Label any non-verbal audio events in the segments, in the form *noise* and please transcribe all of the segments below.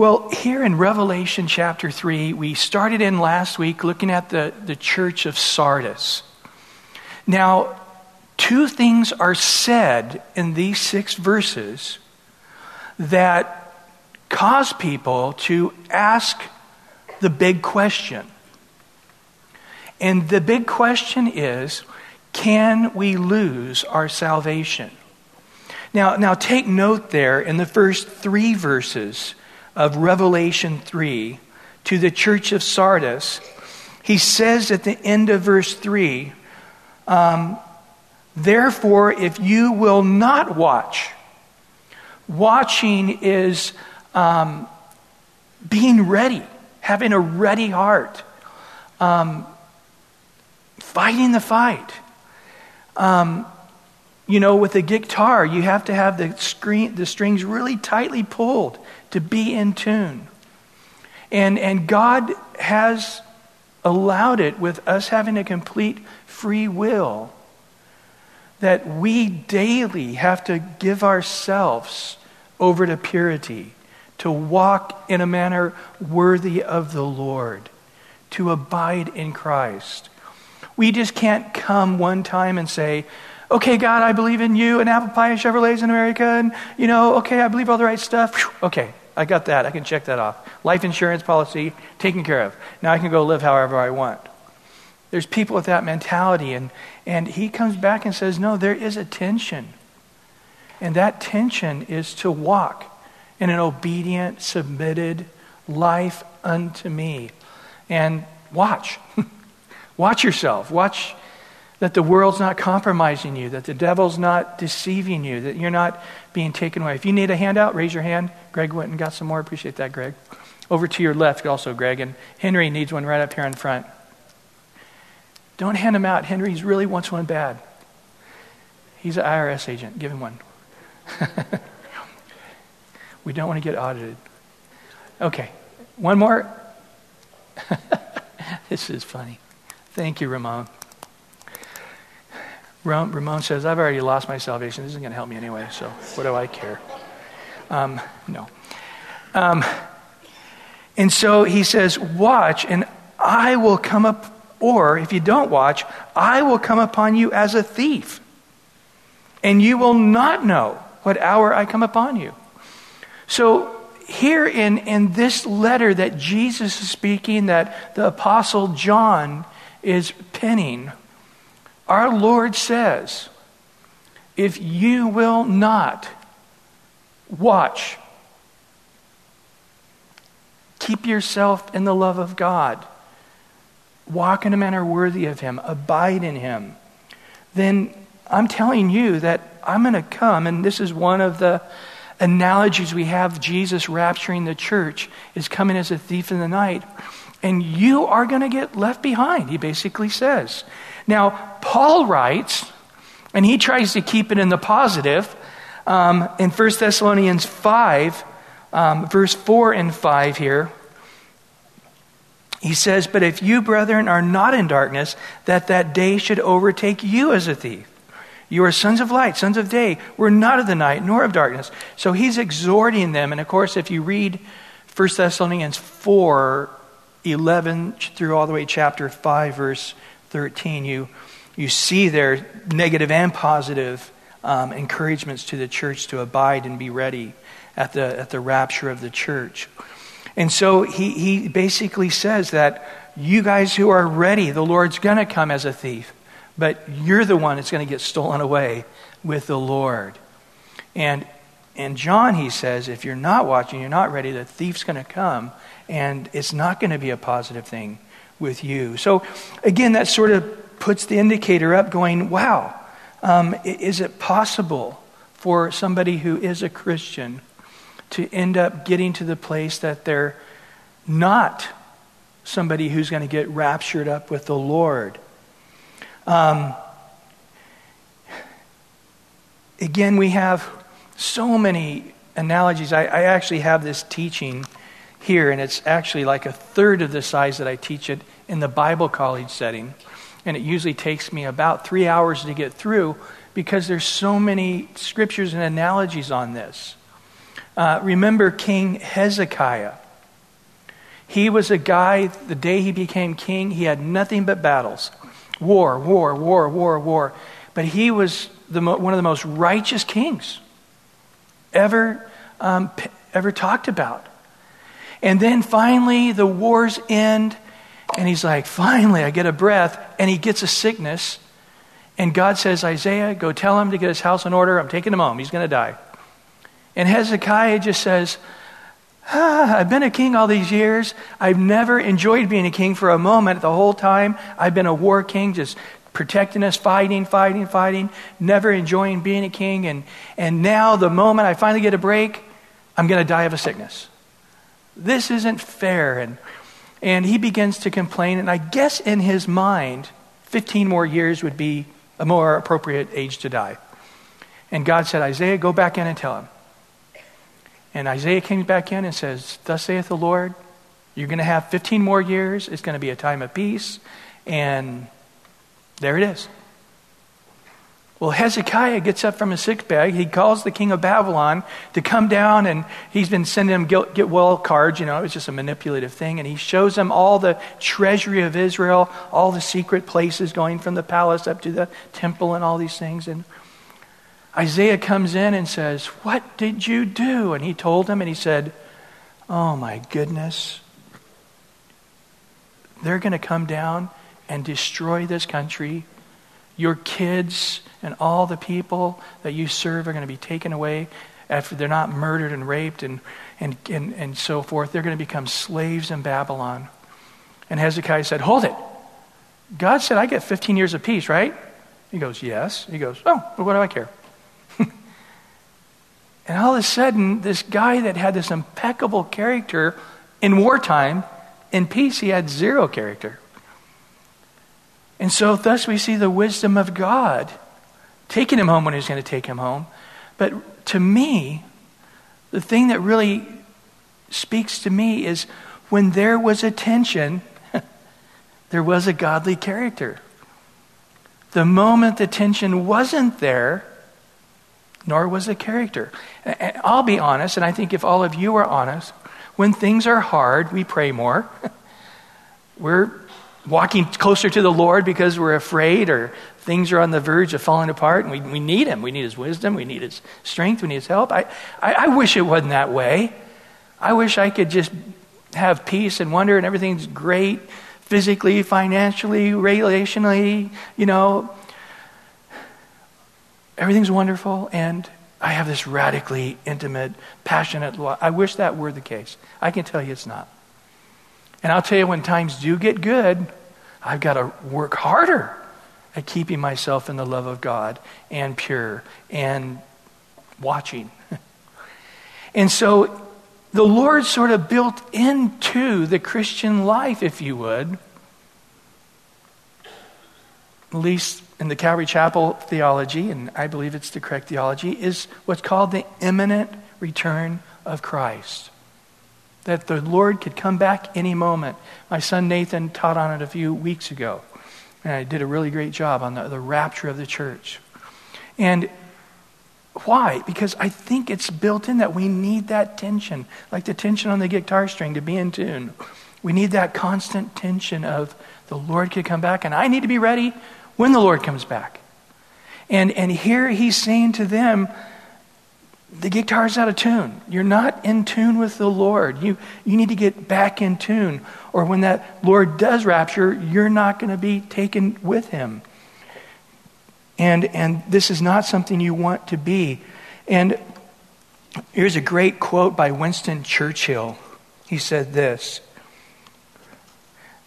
Well, here in Revelation chapter 3, we started in last week looking at the, the church of Sardis. Now, two things are said in these six verses that cause people to ask the big question. And the big question is can we lose our salvation? Now, now take note there in the first three verses of Revelation 3 to the church of Sardis. He says at the end of verse 3 um, Therefore, if you will not watch, watching is um, being ready, having a ready heart, um, fighting the fight. Um, you know, with a guitar, you have to have the, screen, the strings really tightly pulled to be in tune. And, and God has allowed it with us having a complete free will that we daily have to give ourselves over to purity, to walk in a manner worthy of the Lord, to abide in Christ. We just can't come one time and say, okay, God, I believe in you and apple pie and Chevrolets in America, and, you know, okay, I believe all the right stuff. Whew, okay, I got that. I can check that off. Life insurance policy taken care of. Now I can go live however I want. There's people with that mentality, and, and he comes back and says, No, there is a tension. And that tension is to walk in an obedient, submitted life unto me. And watch. *laughs* watch yourself. Watch that the world's not compromising you, that the devil's not deceiving you, that you're not being taken away. If you need a handout, raise your hand. Greg went and got some more. Appreciate that, Greg. Over to your left, also, Greg. And Henry needs one right up here in front. Don't hand him out. Henry really wants one bad. He's an IRS agent. Give him one. *laughs* we don't want to get audited. Okay, one more. *laughs* this is funny. Thank you, Ramon. Ramon says, I've already lost my salvation. This isn't going to help me anyway, so what do I care? Um, no. Um, and so he says, Watch, and I will come up or if you don't watch, I will come upon you as a thief, and you will not know what hour I come upon you. So, here in, in this letter that Jesus is speaking, that the Apostle John is penning, our Lord says, if you will not watch, keep yourself in the love of God walk in a manner worthy of Him, abide in Him, then I'm telling you that I'm going to come, and this is one of the analogies we have Jesus rapturing the church, is coming as a thief in the night. And you are going to get left behind, he basically says. Now, Paul writes, and he tries to keep it in the positive. Um, in 1 Thessalonians 5, um, verse 4 and 5 here, he says, But if you, brethren, are not in darkness, that that day should overtake you as a thief. You are sons of light, sons of day. We're not of the night, nor of darkness. So he's exhorting them. And of course, if you read 1 Thessalonians 4 11 through all the way chapter 5, verse 13, you, you see there negative and positive um, encouragements to the church to abide and be ready at the, at the rapture of the church. And so he, he basically says that you guys who are ready, the Lord's going to come as a thief, but you're the one that's going to get stolen away with the Lord. And in John, he says, if you're not watching, you're not ready, the thief's going to come, and it's not going to be a positive thing with you. So, again, that sort of puts the indicator up going, wow, um, is it possible for somebody who is a Christian to end up getting to the place that they're not somebody who's going to get raptured up with the Lord. Um, again, we have so many analogies. I, I, actually have this teaching here, and it's actually like a third of the size that I teach it in the Bible college setting. And it usually takes me about three hours to get through because there's so many scriptures and analogies on this. Uh, remember King Hezekiah. He was a guy, the day he became king, he had nothing but battles war, war, war, war, war. But he was the, one of the most righteous kings ever, um, ever talked about. And then finally, the wars end, and he's like, finally, I get a breath, and he gets a sickness. And God says, Isaiah, go tell him to get his house in order. I'm taking him home. He's going to die. And Hezekiah just says, ah, I've been a king all these years. I've never enjoyed being a king for a moment. The whole time I've been a war king, just protecting us, fighting, fighting, fighting, never enjoying being a king. And, and now, the moment I finally get a break, I'm going to die of a sickness. This isn't fair. And, and he begins to complain. And I guess in his mind, 15 more years would be a more appropriate age to die. And God said, Isaiah, go back in and tell him. And Isaiah came back in and says, Thus saith the Lord, you're going to have 15 more years. It's going to be a time of peace. And there it is. Well, Hezekiah gets up from his sick bed. He calls the king of Babylon to come down, and he's been sending him get, get well cards. You know, it was just a manipulative thing. And he shows him all the treasury of Israel, all the secret places going from the palace up to the temple, and all these things. And Isaiah comes in and says, What did you do? And he told him, and he said, Oh my goodness. They're going to come down and destroy this country. Your kids and all the people that you serve are going to be taken away after they're not murdered and raped and, and, and, and so forth. They're going to become slaves in Babylon. And Hezekiah said, Hold it. God said, I get 15 years of peace, right? He goes, Yes. He goes, Oh, well, what do I care? *laughs* and all of a sudden, this guy that had this impeccable character in wartime, in peace, he had zero character. And so, thus, we see the wisdom of God taking him home when he was going to take him home. But to me, the thing that really speaks to me is when there was a tension, *laughs* there was a godly character. The moment the tension wasn't there, nor was the character. I'll be honest, and I think if all of you are honest, when things are hard, we pray more. *laughs* We're walking closer to the Lord because we're afraid or things are on the verge of falling apart and we, we need Him. We need His wisdom. We need His strength. We need His help. I, I, I wish it wasn't that way. I wish I could just have peace and wonder and everything's great physically, financially, relationally, you know. Everything's wonderful and I have this radically intimate, passionate love. I wish that were the case. I can tell you it's not. And I'll tell you, when times do get good, I've got to work harder at keeping myself in the love of God and pure and watching. *laughs* and so the Lord sort of built into the Christian life, if you would, at least in the Calvary Chapel theology, and I believe it's the correct theology, is what's called the imminent return of Christ that the Lord could come back any moment. My son Nathan taught on it a few weeks ago, and I did a really great job on the, the rapture of the church. And why? Because I think it's built in that we need that tension, like the tension on the guitar string to be in tune. We need that constant tension of the Lord could come back, and I need to be ready when the Lord comes back. And, and here he's saying to them, the guitar's out of tune. You're not in tune with the Lord. You, you need to get back in tune. Or when that Lord does rapture, you're not going to be taken with him. And, and this is not something you want to be. And here's a great quote by Winston Churchill. He said this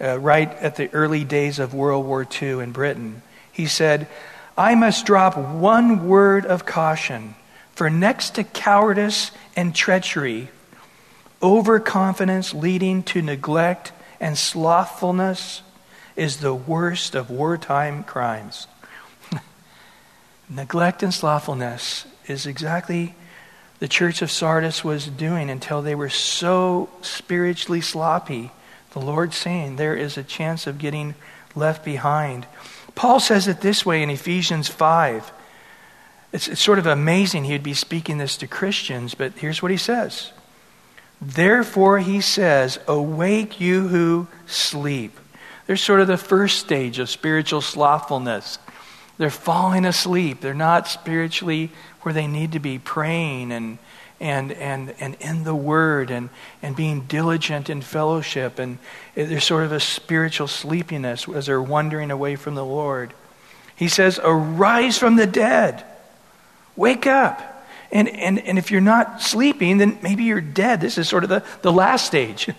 uh, right at the early days of World War II in Britain. He said, I must drop one word of caution for next to cowardice and treachery, overconfidence leading to neglect and slothfulness is the worst of wartime crimes. *laughs* neglect and slothfulness is exactly the church of Sardis was doing until they were so spiritually sloppy. The Lord saying there is a chance of getting left behind. Paul says it this way in Ephesians 5 It's, it's sort of amazing he would be speaking this to Christians, but here's what he says. Therefore, he says, Awake, you who sleep. There's sort of the first stage of spiritual slothfulness. They're falling asleep. They're not spiritually where they need to be, praying and, and, and, and in the Word and, and being diligent in fellowship. And there's sort of a spiritual sleepiness as they're wandering away from the Lord. He says, Arise from the dead. Wake up. And, and, and if you're not sleeping, then maybe you're dead. This is sort of the, the last stage.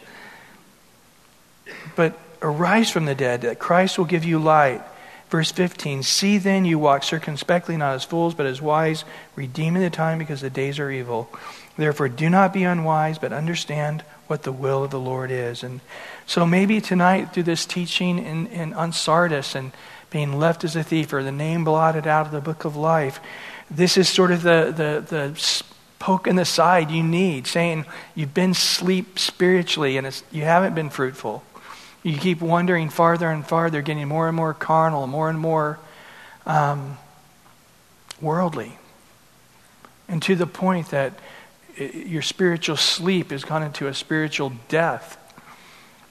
but arise from the dead, that Christ will give you light. Verse 15 See then, you walk circumspectly, not as fools, but as wise, redeeming the time because the days are evil. Therefore, do not be unwise, but understand what the will of the Lord is. And so maybe tonight, through this teaching in, in, on Sardis and being left as a thief or the name blotted out of the book of life, this is sort of the, the, the poke in the side you need, saying you've been sleep spiritually and you haven't been fruitful. You keep wandering farther and farther, getting more and more carnal, more and more um, worldly. And to the point that your spiritual sleep has gone into a spiritual death.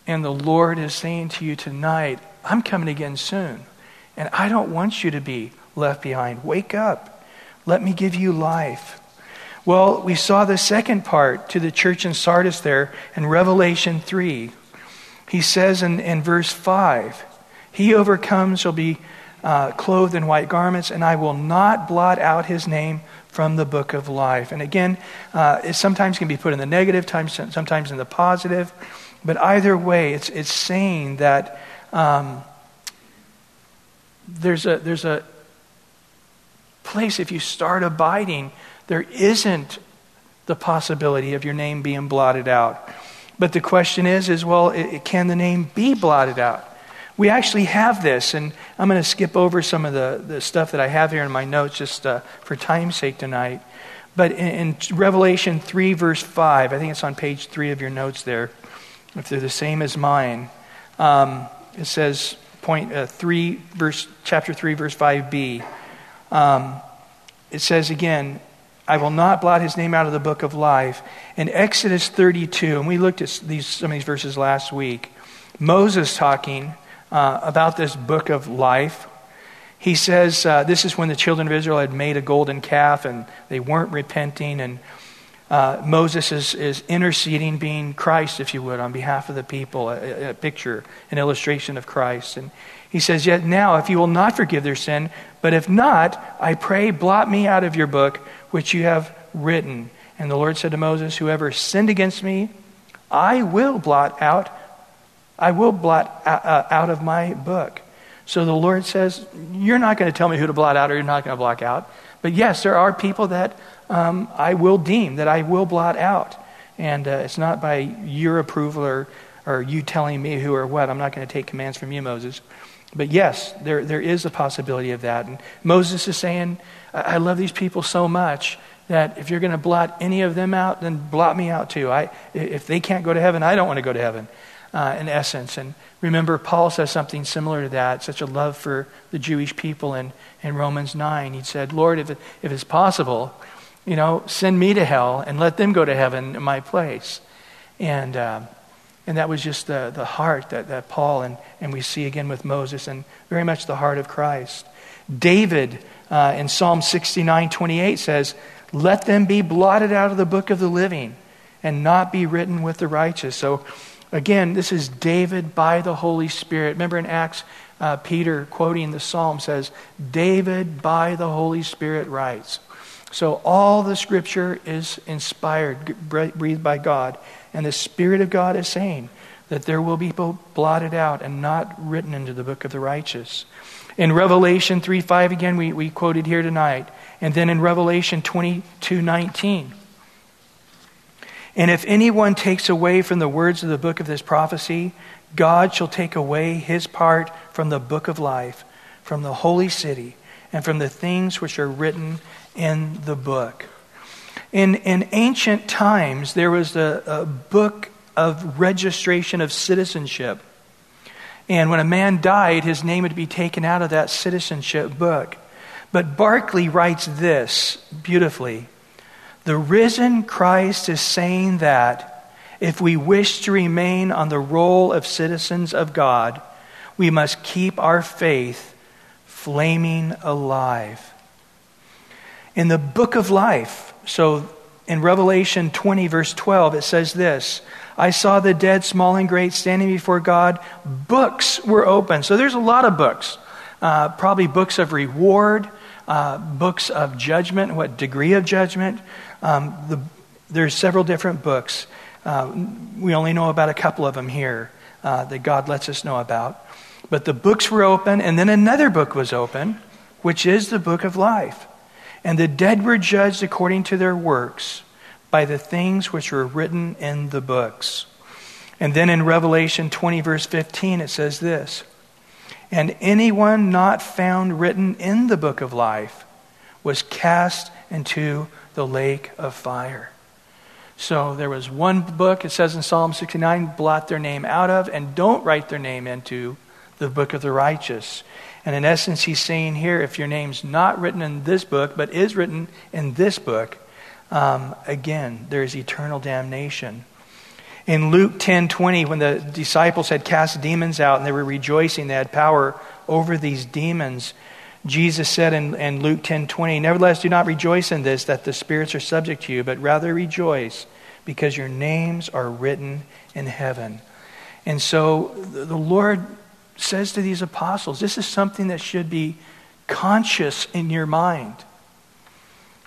And the Lord is saying to you tonight, I'm coming again soon. And I don't want you to be left behind. Wake up. Let me give you life. Well, we saw the second part to the church in Sardis there in Revelation 3. He says in, in verse 5 He overcomes shall be uh, clothed in white garments, and I will not blot out his name from the book of life. And again, uh, it sometimes can be put in the negative, times, sometimes in the positive. But either way, it's, it's saying that um, there's, a, there's a, place, if you start abiding, there isn't the possibility of your name being blotted out. But the question is, is well, it, can the name be blotted out? We actually have this, and I'm going to skip over some of the, the stuff that I have here in my notes just uh, for time's sake tonight. But in, in, Revelation 3, verse 5, I think it's on page 3 of your notes there, if they're the same as mine, um, it says, point uh, 3, verse, chapter 3, verse 5b. Um, it says again, I will not blot his name out of the book of life. In Exodus 32, and we looked at these, some of these verses last week, Moses talking uh, about this book of life. He says, uh, This is when the children of Israel had made a golden calf and they weren't repenting. And uh, Moses is, is interceding, being Christ, if you would, on behalf of the people, a, a picture, an illustration of Christ. And he says, Yet now, if you will not forgive their sin, but if not, I pray, blot me out of your book which you have written. And the Lord said to Moses, Whoever sinned against me, I will blot out. I will blot uh, out of my book. So the Lord says, You're not going to tell me who to blot out or you're not going to block out. But yes, there are people that um, I will deem, that I will blot out. And uh, it's not by your approval or, or you telling me who or what. I'm not going to take commands from you, Moses. But yes, there, there is a possibility of that. And Moses is saying, I love these people so much that if you're going to blot any of them out, then blot me out too. I, if they can't go to heaven, I don't want to go to heaven, uh, in essence. And remember, Paul says something similar to that, such a love for the Jewish people in, in Romans 9. He said, Lord, if, it, if it's possible, you know, send me to hell and let them go to heaven in my place. And. Uh, and that was just the, the heart that, that Paul and, and we see again with Moses and very much the heart of Christ. David uh, in Psalm 69 28 says, Let them be blotted out of the book of the living and not be written with the righteous. So again, this is David by the Holy Spirit. Remember in Acts, uh, Peter quoting the psalm says, David by the Holy Spirit writes. So all the scripture is inspired, breathed by God. And the Spirit of God is saying that there will be people blotted out and not written into the book of the righteous. In Revelation 3 5, again, we, we quoted here tonight. And then in Revelation 22 19. And if anyone takes away from the words of the book of this prophecy, God shall take away his part from the book of life, from the holy city, and from the things which are written in the book. In, in ancient times, there was a, a book of registration of citizenship. And when a man died, his name would be taken out of that citizenship book. But Barclay writes this beautifully The risen Christ is saying that if we wish to remain on the roll of citizens of God, we must keep our faith flaming alive. In the book of life, so in Revelation 20, verse 12, it says this I saw the dead, small and great, standing before God. Books were open. So there's a lot of books. Uh, probably books of reward, uh, books of judgment, what degree of judgment. Um, the, there's several different books. Uh, we only know about a couple of them here uh, that God lets us know about. But the books were open, and then another book was open, which is the book of life. And the dead were judged according to their works by the things which were written in the books. And then in Revelation 20, verse 15, it says this And anyone not found written in the book of life was cast into the lake of fire. So there was one book, it says in Psalm 69, blot their name out of and don't write their name into the book of the righteous. And in essence, he's saying here if your name's not written in this book, but is written in this book, um, again, there is eternal damnation. In Luke 10 20, when the disciples had cast demons out and they were rejoicing, they had power over these demons. Jesus said in, in Luke 10 20, Nevertheless, do not rejoice in this, that the spirits are subject to you, but rather rejoice because your names are written in heaven. And so the Lord says to these apostles, this is something that should be conscious in your mind.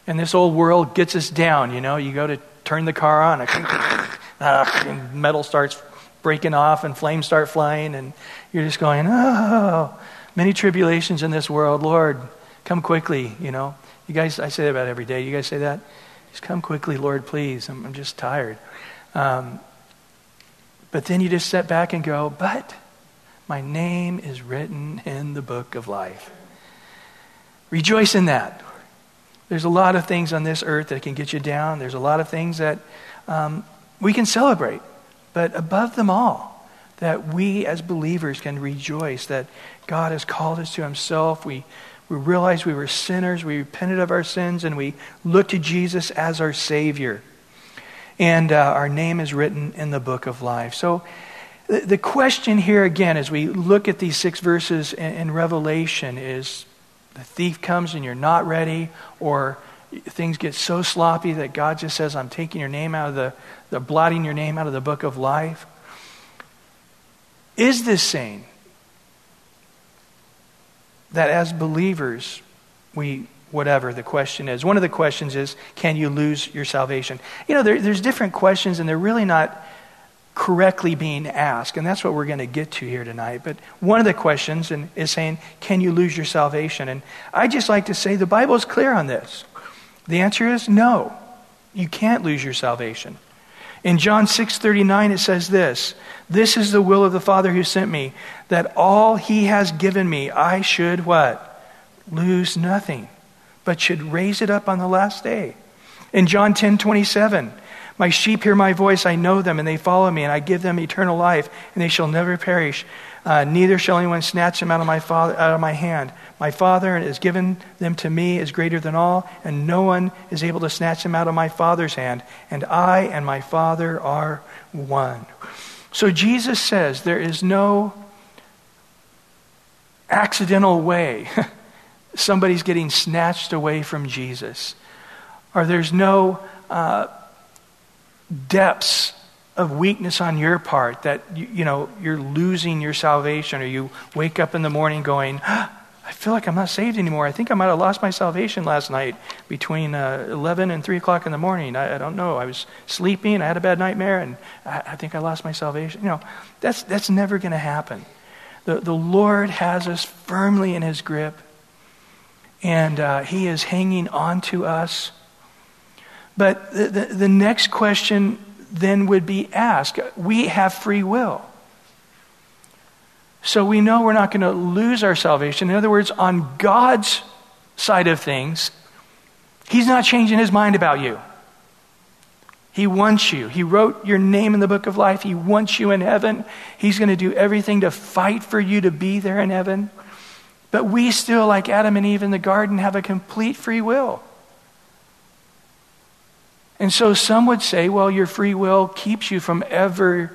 And this old world gets us down, you know. You go to turn the car on, *laughs* and metal starts breaking off, and flames start flying, and you're just going, oh, many tribulations in this world. Lord, come quickly, you know. You guys, I say that about every day. You guys say that? Just come quickly, Lord, please. I'm, I'm just tired. Um, but then you just step back and go, but my name is written in the book of life. Rejoice in that. There's a lot of things on this earth that can get you down. There's a lot of things that um, we can celebrate. But above them all, that we as believers can rejoice that God has called us to Himself. We, we realized we were sinners. We repented of our sins and we looked to Jesus as our Savior. And uh, our name is written in the book of life. So the, question here again, as we look at these six verses in, Revelation, is the thief comes and you're not ready, or things get so sloppy that God just says, I'm taking your name out of the, the blotting your name out of the book of life. Is this saying that as believers, we, whatever the question is, one of the questions is, can you lose your salvation? You know, there, there's different questions, and they're really not correctly being asked. And that's what we're going to get to here tonight. But one of the questions is saying, can you lose your salvation? And I just like to say the Bible is clear on this. The answer is no. You can't lose your salvation. In John 6:39 it says this, this is the will of the Father who sent me, that all he has given me I should what? Lose nothing, but should raise it up on the last day. In John 10:27 my sheep hear my voice, I know them, and they follow me, and I give them eternal life, and they shall never perish. Uh, neither shall anyone snatch them out of my father, out of my hand. My Father has given them to me is greater than all, and no one is able to snatch them out of my Father's hand. And I and my Father are one. So Jesus says there is no accidental way *laughs* somebody's getting snatched away from Jesus, or there's no uh, depths of weakness on your part that you, you, know you're losing your salvation or you wake up in the morning going i feel like i'm not saved anymore. I think i might have lost my salvation last night between uh, 11 and 3 o'clock in the morning. I, I, don't know. I was sleeping. I had a bad nightmare and i, I think i lost my salvation. You know that's, that's never going to happen. The, the lord has us firmly in his grip and uh, he is hanging on to us but the, the, the next question then would be asked we have free will. So we know we're not going to lose our salvation. In other words, on God's side of things, He's not changing His mind about you. He wants you. He wrote your name in the book of life. He wants you in heaven. He's going to do everything to fight for you to be there in heaven. But we still, like Adam and Eve in the garden, have a complete free will. And so some would say, well, your free will keeps you from ever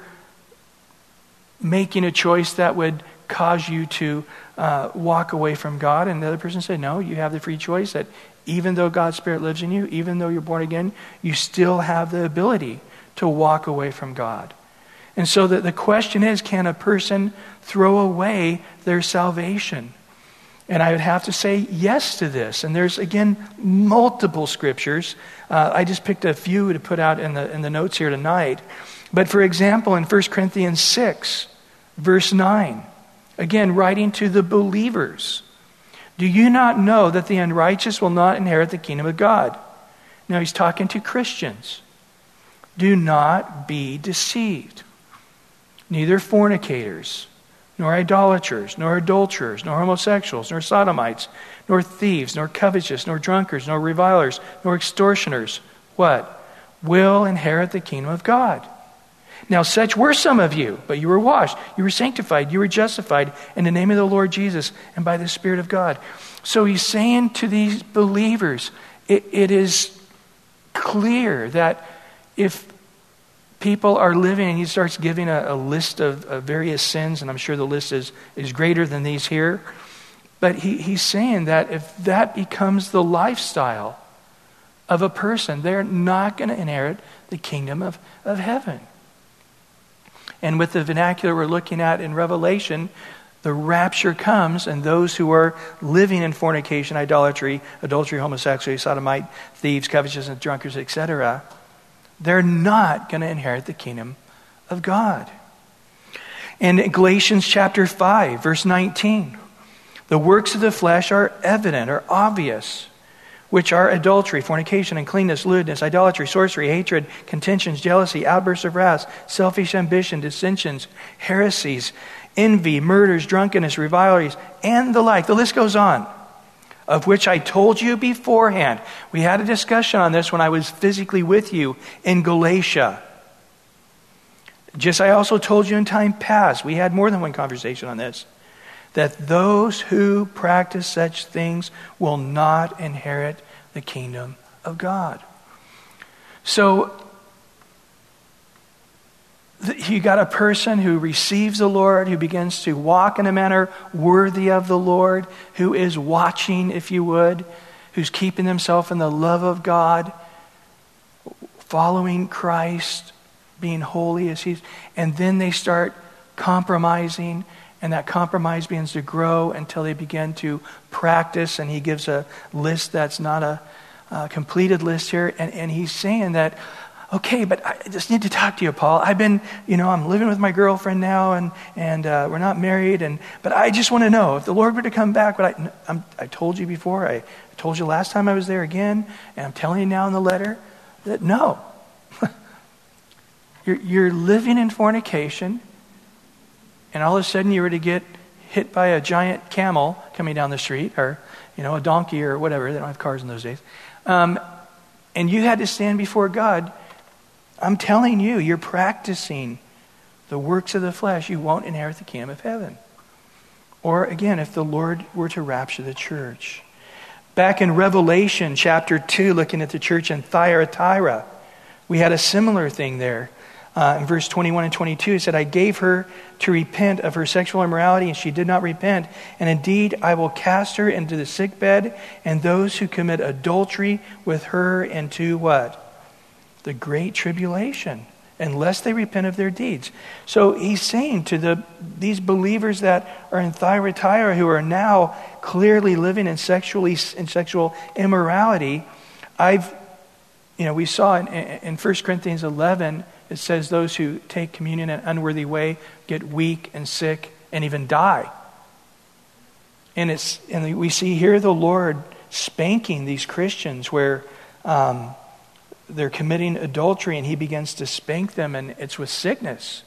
making a choice that would cause you to uh, walk away from God. And the other person said, no, you have the free choice that even though God's Spirit lives in you, even though you're born again, you still have the ability to walk away from God. And so the, the question is can a person throw away their salvation? And I would have to say yes to this. And there's, again, multiple scriptures. Uh, I just picked a few to put out in the, in the notes here tonight. But for example, in 1 Corinthians 6, verse 9, again, writing to the believers, do you not know that the unrighteous will not inherit the kingdom of God? Now he's talking to Christians. Do not be deceived. Neither fornicators, nor idolaters, nor adulterers, nor homosexuals, nor sodomites, nor thieves, nor covetous, nor drunkards, nor revilers, nor extortioners, what? Will inherit the kingdom of God. Now, such were some of you, but you were washed, you were sanctified, you were justified in the name of the Lord Jesus and by the Spirit of God. So he's saying to these believers, it, it is clear that if people are living, and he starts giving a, a list of, of, various sins, and I'm sure the list is, is greater than these here. But he, he's saying that if that becomes the lifestyle of a person, they're not going to inherit the kingdom of, of heaven. And with the vernacular we're looking at in Revelation, the rapture comes, and those who are living in fornication, idolatry, adultery, homosexuality, sodomite, thieves, covetousness, drunkards, etc., they're not going to inherit the kingdom of God. In Galatians chapter 5, verse 19, the works of the flesh are evident, are obvious which are adultery, fornication, uncleanness, lewdness, idolatry, sorcery, hatred, contentions, jealousy, outbursts of wrath, selfish ambition, dissensions, heresies, envy, murders, drunkenness, revilries, and the like. The list goes on, of which I told you beforehand. We had a discussion on this when I was physically with you in Galatia. Just I also told you in time past, we had more than one conversation on this that those who practice such things will not inherit the kingdom of God. So, you got a person who receives the Lord, who begins to walk in a manner worthy of the Lord, who is watching, if you would, who's keeping themselves in the love of God, following Christ, being holy as He's, and then they start compromising and that compromise begins to grow until they begin to practice. And he gives a list that's not a, a completed list here. And, and he's saying that, okay, but I just need to talk to you, Paul. I've been, you know, I'm living with my girlfriend now, and, and uh, we're not married. And, but I just want to know if the Lord were to come back, but I, I'm, I told you before, I, I told you last time I was there again, and I'm telling you now in the letter that no. *laughs* you're, you're living in fornication and all of a sudden you were to get hit by a giant camel coming down the street, or you know, a donkey or whatever, they don't have cars in those days, um, and you had to stand before God, I'm telling you, you're practicing the works of the flesh, you won't inherit the kingdom of heaven. Or again, if the Lord were to rapture the church. Back in Revelation chapter 2, looking at the church in Thyatira, we had a similar thing there. Uh, in verse 21 and 22, it said, I gave her to repent of her sexual immorality, and she did not repent. And indeed, I will cast her into the sick bed, and those who commit adultery with her into what? The great tribulation, unless they repent of their deeds. So he's saying to the, these believers that are in Thyatira who are now clearly living in, sexually, in sexual immorality, I've, you know, we saw in, in 1 Corinthians 11 it says those who take communion in an unworthy way get weak and sick and even die. And, it's, and we see here the Lord spanking these Christians where um, they're committing adultery and he begins to spank them, and it's with sickness.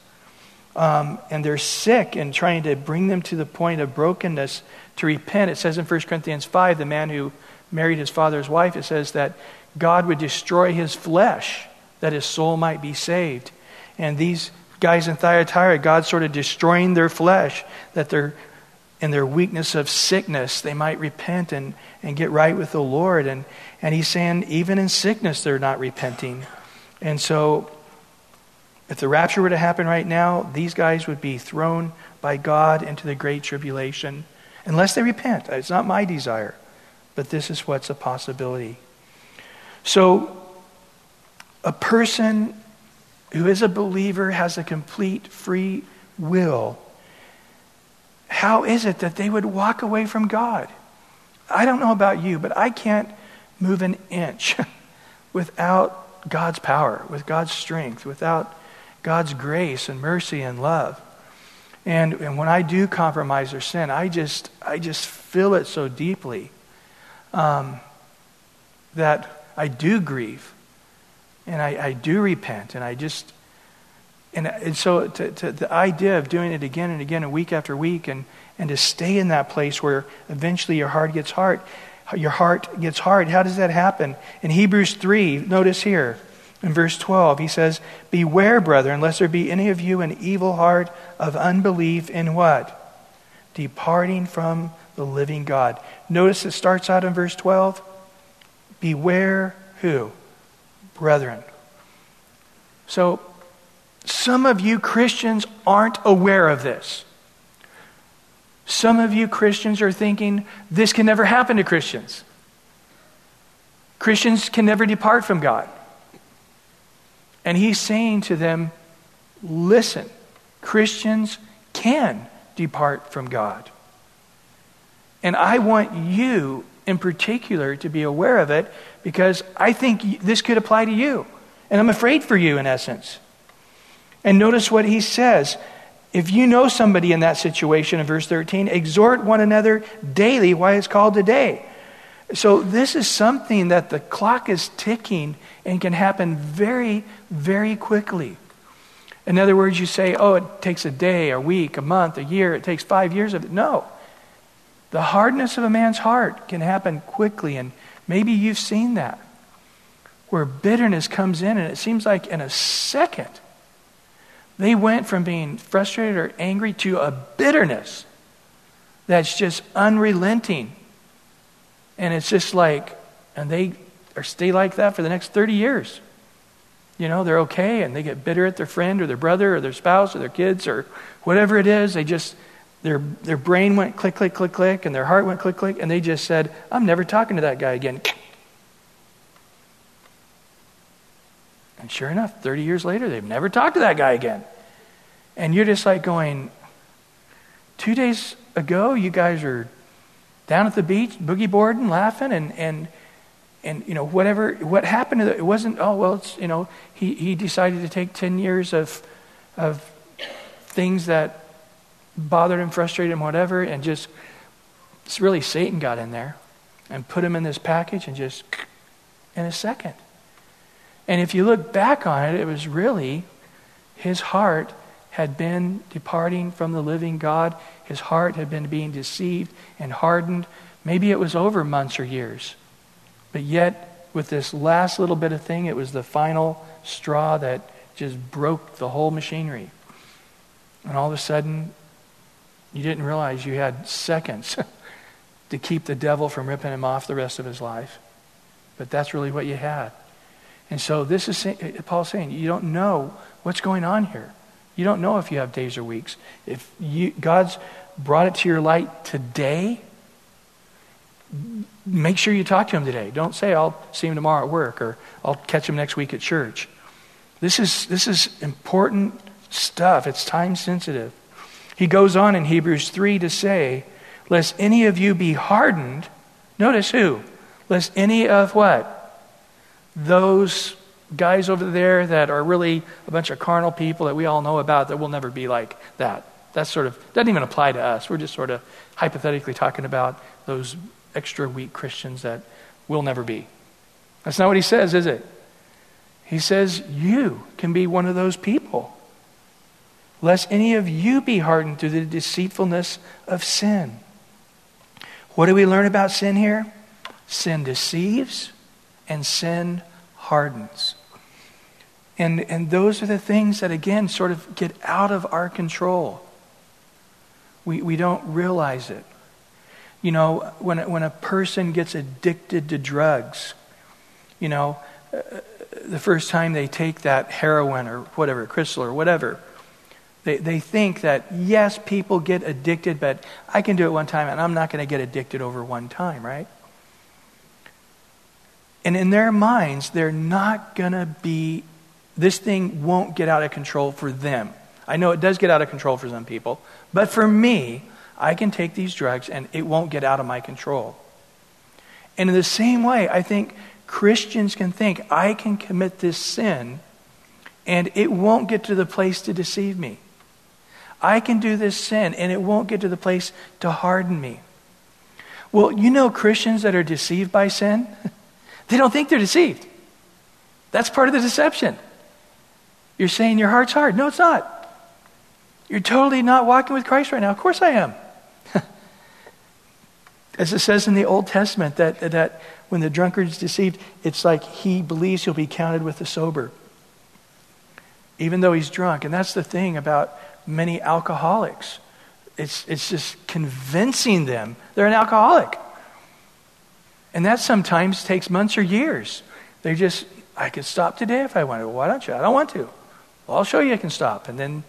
Um, and they're sick and trying to bring them to the point of brokenness to repent. It says in 1 Corinthians 5, the man who married his father's wife, it says that God would destroy his flesh that his soul might be saved. And these guys in Thyatira, God's sort of destroying their flesh, that they're in their weakness of sickness, they might repent and, and get right with the Lord. And, and he's saying, even in sickness, they're not repenting. And so, if the rapture were to happen right now, these guys would be thrown by God into the great tribulation unless they repent. It's not my desire, but this is what's a possibility. So, a person who is a believer has a complete free will how is it that they would walk away from God? I don't know about you, but I can't move an inch *laughs* without God's power, with God's strength, without God's grace and mercy and love. And, and when I do compromise or sin, I just, I just feel it so deeply um, that I do grieve and I, I do repent and I just and, uh, and so to, to the idea of doing it again and again and week after week and, and to stay in that place where eventually your heart gets hard, your heart gets hard. How does that happen? In Hebrews 3, notice here in verse 12, he says, Beware, brethren, lest there be any of you an evil heart of unbelief in what? Departing from the living God. Notice it starts out in verse 12. Beware who? Brethren. So some of you Christians aren't aware of this. Some of you Christians are thinking this can never happen to Christians. Christians can never depart from God. And he's saying to them, listen, Christians can depart from God. And I want you in particular to be aware of it because I think this could apply to you. And I'm afraid for you in essence. And notice what he says. If you know somebody in that situation in verse 13, exhort one another daily why it's called today. So this is something that the clock is ticking and can happen very, very quickly. In other words, you say, oh, it takes a day, a week, a month, a year, it takes five years of it. No. The hardness of a man's heart can happen quickly, and maybe you've seen that, where bitterness comes in, and it seems like in a second they went from being frustrated or angry to a bitterness that's just unrelenting. And it's just like, and they or stay like that for the next 30 years. You know, they're okay and they get bitter at their friend or their brother or their spouse or their kids or whatever it is. They just, their, their brain went click, click, click, click, and their heart went click, click, and they just said, I'm never talking to that guy again. And sure enough, 30 years later, they've never talked to that guy again. And you're just like going, two days ago, you guys are down at the beach, boogie boarding, laughing, and, and, and you know, whatever, what happened to the, it wasn't, oh, well, it's, you know, he, he decided to take 10 years of, of things that bothered him, frustrated him, whatever, and just, it's really Satan got in there and put him in this package and just, in a second. And if you look back on it, it was really his heart had been departing from the living God. His heart had been being deceived and hardened. Maybe it was over months or years. But yet, with this last little bit of thing, it was the final straw that just broke the whole machinery. And all of a sudden, you didn't realize you had seconds *laughs* to keep the devil from ripping him off the rest of his life. But that's really what you had. And so this is uh, Paul saying, you don't know what's going on here. You don't know if you have days or weeks. If you, God's brought it to your light today, make sure you talk to him today. Don't say, I'll see him tomorrow at work or I'll catch him next week at church. This is, this is important stuff, it's time sensitive. He goes on in Hebrews 3 to say, Lest any of you be hardened. Notice who? Lest any of what? Those guys over there that are really a bunch of carnal people that we all know about that will never be like that. That sort of doesn't even apply to us. We're just sort of hypothetically talking about those extra weak Christians that will never be. That's not what he says, is it? He says, You can be one of those people. Lest any of you be hardened through the deceitfulness of sin. What do we learn about sin here? Sin deceives, and sin hardens. And, and those are the things that, again, sort of get out of our control. We, we don't realize it. You know, when, when a person gets addicted to drugs, you know, uh, the first time they take that heroin or whatever, crystal or whatever, they, they think that, yes, people get addicted, but I can do it one time and I'm not going to get addicted over one time, right? And in their minds, they're not going to be, this thing won't get out of control for them. I know it does get out of control for some people, but for me, I can take these drugs and it won't get out of my control. And in the same way, I think Christians can think, I can commit this sin and it won't get to the place to deceive me. I can do this sin and it won't get to the place to harden me. Well, you know Christians that are deceived by sin? *laughs* they don't think they're deceived. That's part of the deception. You're saying your heart's hard. No, it's not. You're totally not walking with Christ right now. Of course I am. *laughs* As it says in the Old Testament, that, that when the drunkard is deceived, it's like he believes he'll be counted with the sober, even though he's drunk. And that's the thing about many alcoholics. It's, it's just convincing them they're an alcoholic. And that sometimes takes months or years. They just, I could stop today if I wanted. Why don't you? I don't want to. Well, I'll show you I can stop. And then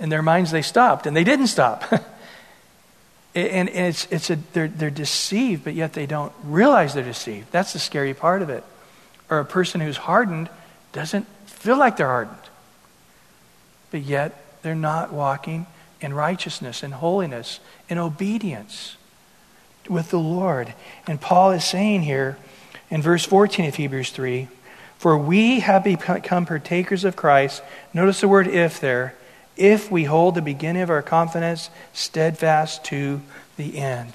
in their minds they stopped, and they didn't stop. *laughs* and, and it's, it's a, they're, they're deceived, but yet they don't realize they're deceived. That's the scary part of it. Or a person who's hardened doesn't feel like they're hardened, but yet they're not walking in righteousness and holiness and obedience with the Lord. And Paul is saying here in verse 14 of Hebrews 3 For we have become partakers of Christ. Notice the word if there if we hold the beginning of our confidence steadfast to the end.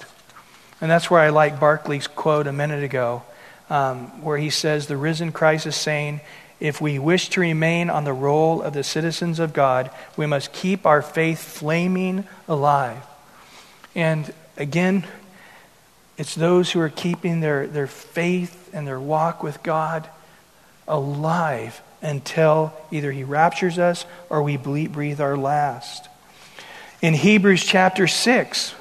And that's where I like Barclay's quote a minute ago, um, where he says, The risen Christ is saying, if we wish to remain on the roll of the citizens of God, we must keep our faith flaming alive. And again, it's those who are keeping their, their faith and their walk with God alive until either he raptures us or we breathe our last. In Hebrews chapter 6,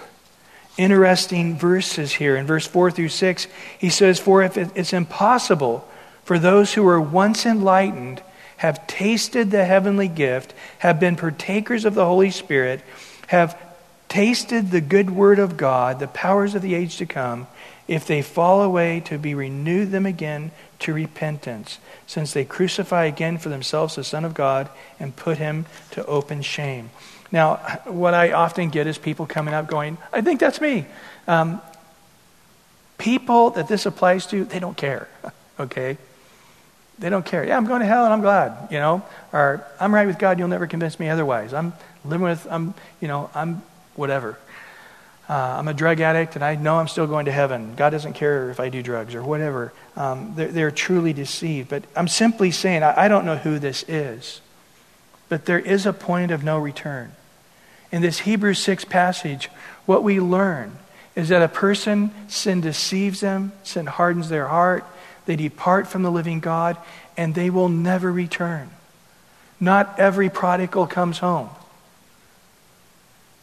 interesting verses here. In verse 4 through 6, he says, For if it's impossible for those who were once enlightened, have tasted the heavenly gift, have been partakers of the Holy Spirit, have tasted the good word of God, the powers of the age to come, if they fall away, to be renewed them again to repentance, since they crucify again for themselves the Son of God and put him to open shame. Now, what I often get is people coming up going, I think that's me. Um, people that this applies to, they don't care, *laughs* okay? They don't care. Yeah, I'm going to hell and I'm glad, you know? Or I'm right with God, you'll never convince me otherwise. I'm living with, I'm, you know, I'm whatever uh, I'm a drug addict and I know I'm still going to heaven. God doesn't care if I do drugs or whatever. Um, they're, they're, truly deceived. But I'm simply saying, I, I don't know who this is, but there is a point of no return. In this Hebrews 6 passage, what we learn is that a person, sin deceives them, sin hardens their heart, they depart from the living God, and they will never return. Not every prodigal comes home.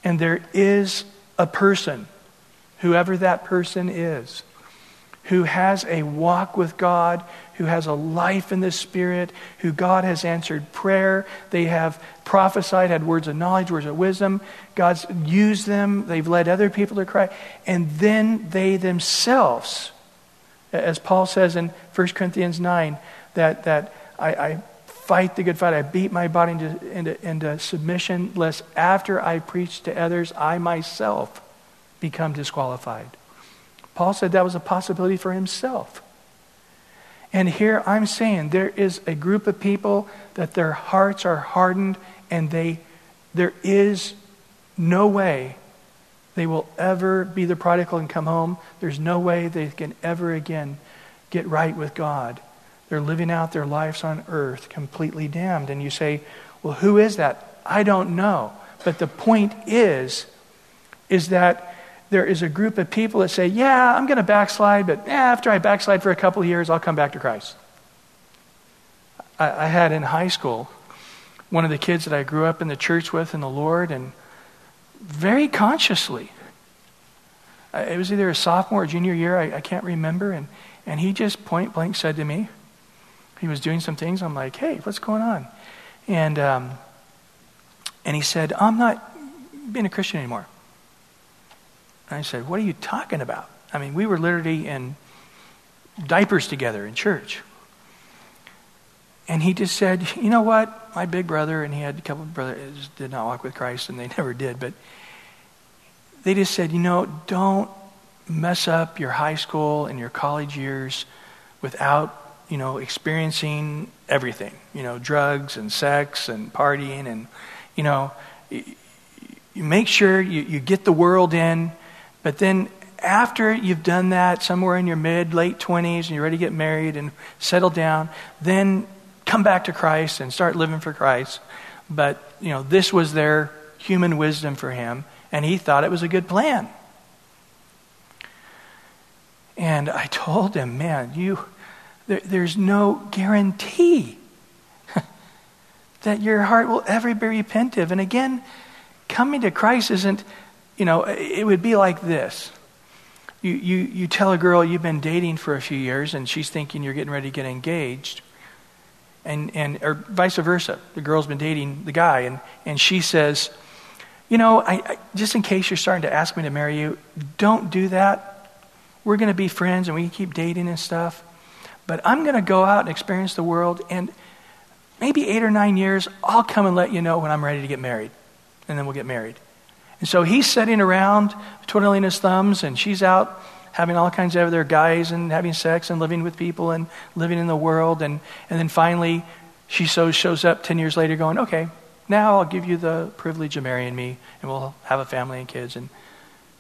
And there is a person, whoever that person is, who has a walk with God, who has a life in the Spirit, who God has answered prayer. They have prophesied, had words of knowledge, words of wisdom. God's used them. They've led other people to Christ. And then they themselves, as Paul says in 1 Corinthians 9, that, that I, I fight the good fight. I beat my body into, into, into submission, lest after I preach to others, I myself become disqualified. Paul said that was a possibility for himself. And here I'm saying there is a group of people that their hearts are hardened and they there is no way they will ever be the prodigal and come home. There's no way they can ever again get right with God. They're living out their lives on earth completely damned. And you say, well, who is that? I don't know. But the point is, is that there is a group of people that say, yeah, I'm going to backslide, but eh, after I backslide for a couple of years, I'll come back to Christ. I, I had in high school one of the kids that I grew up in the church with in the Lord, and very consciously. It was either a sophomore or junior year, I, I can't remember. And, and he just point blank said to me, he was doing some things. I'm like, hey, what's going on? And, um, and he said, I'm not being a Christian anymore. And I said, What are you talking about? I mean, we were literally in diapers together in church. And he just said, You know what? My big brother, and he had a couple of brothers, did not walk with Christ, and they *laughs* never did, but they just said, You know, don't mess up your high school and your college years without, you know, experiencing everything, you know, drugs and sex and partying and, you know, you make sure you, you get the world in, but then after you've done that, somewhere in your mid, late 20s, and you're ready to get married and settle down, then come back to Christ and start living for Christ. But, you know, this was their human wisdom for him, and he thought it was a good plan. And I told him, man, you, there, there's no guarantee *laughs* that your heart will ever be repentive. And again, coming to Christ isn't, you know, it would be like this. You, you, you tell a girl you've been dating for a few years and she's thinking you're getting ready to get engaged. And, and or vice versa. The girl's been dating the guy and, and she says, you know, I, I, just in case you're starting to ask me to marry you, don't do that. We're going to be friends and we can keep dating and stuff. But I'm going to go out and experience the world and maybe eight or nine years, I'll come and let you know when I'm ready to get married and then we'll get married. And so he's sitting around twiddling his thumbs, and she's out having all kinds of other guys and having sex and living with people and living in the world. And, and then finally, she so shows up 10 years later going, okay, now I'll give you the privilege of marrying me, and we'll have a family and kids. And,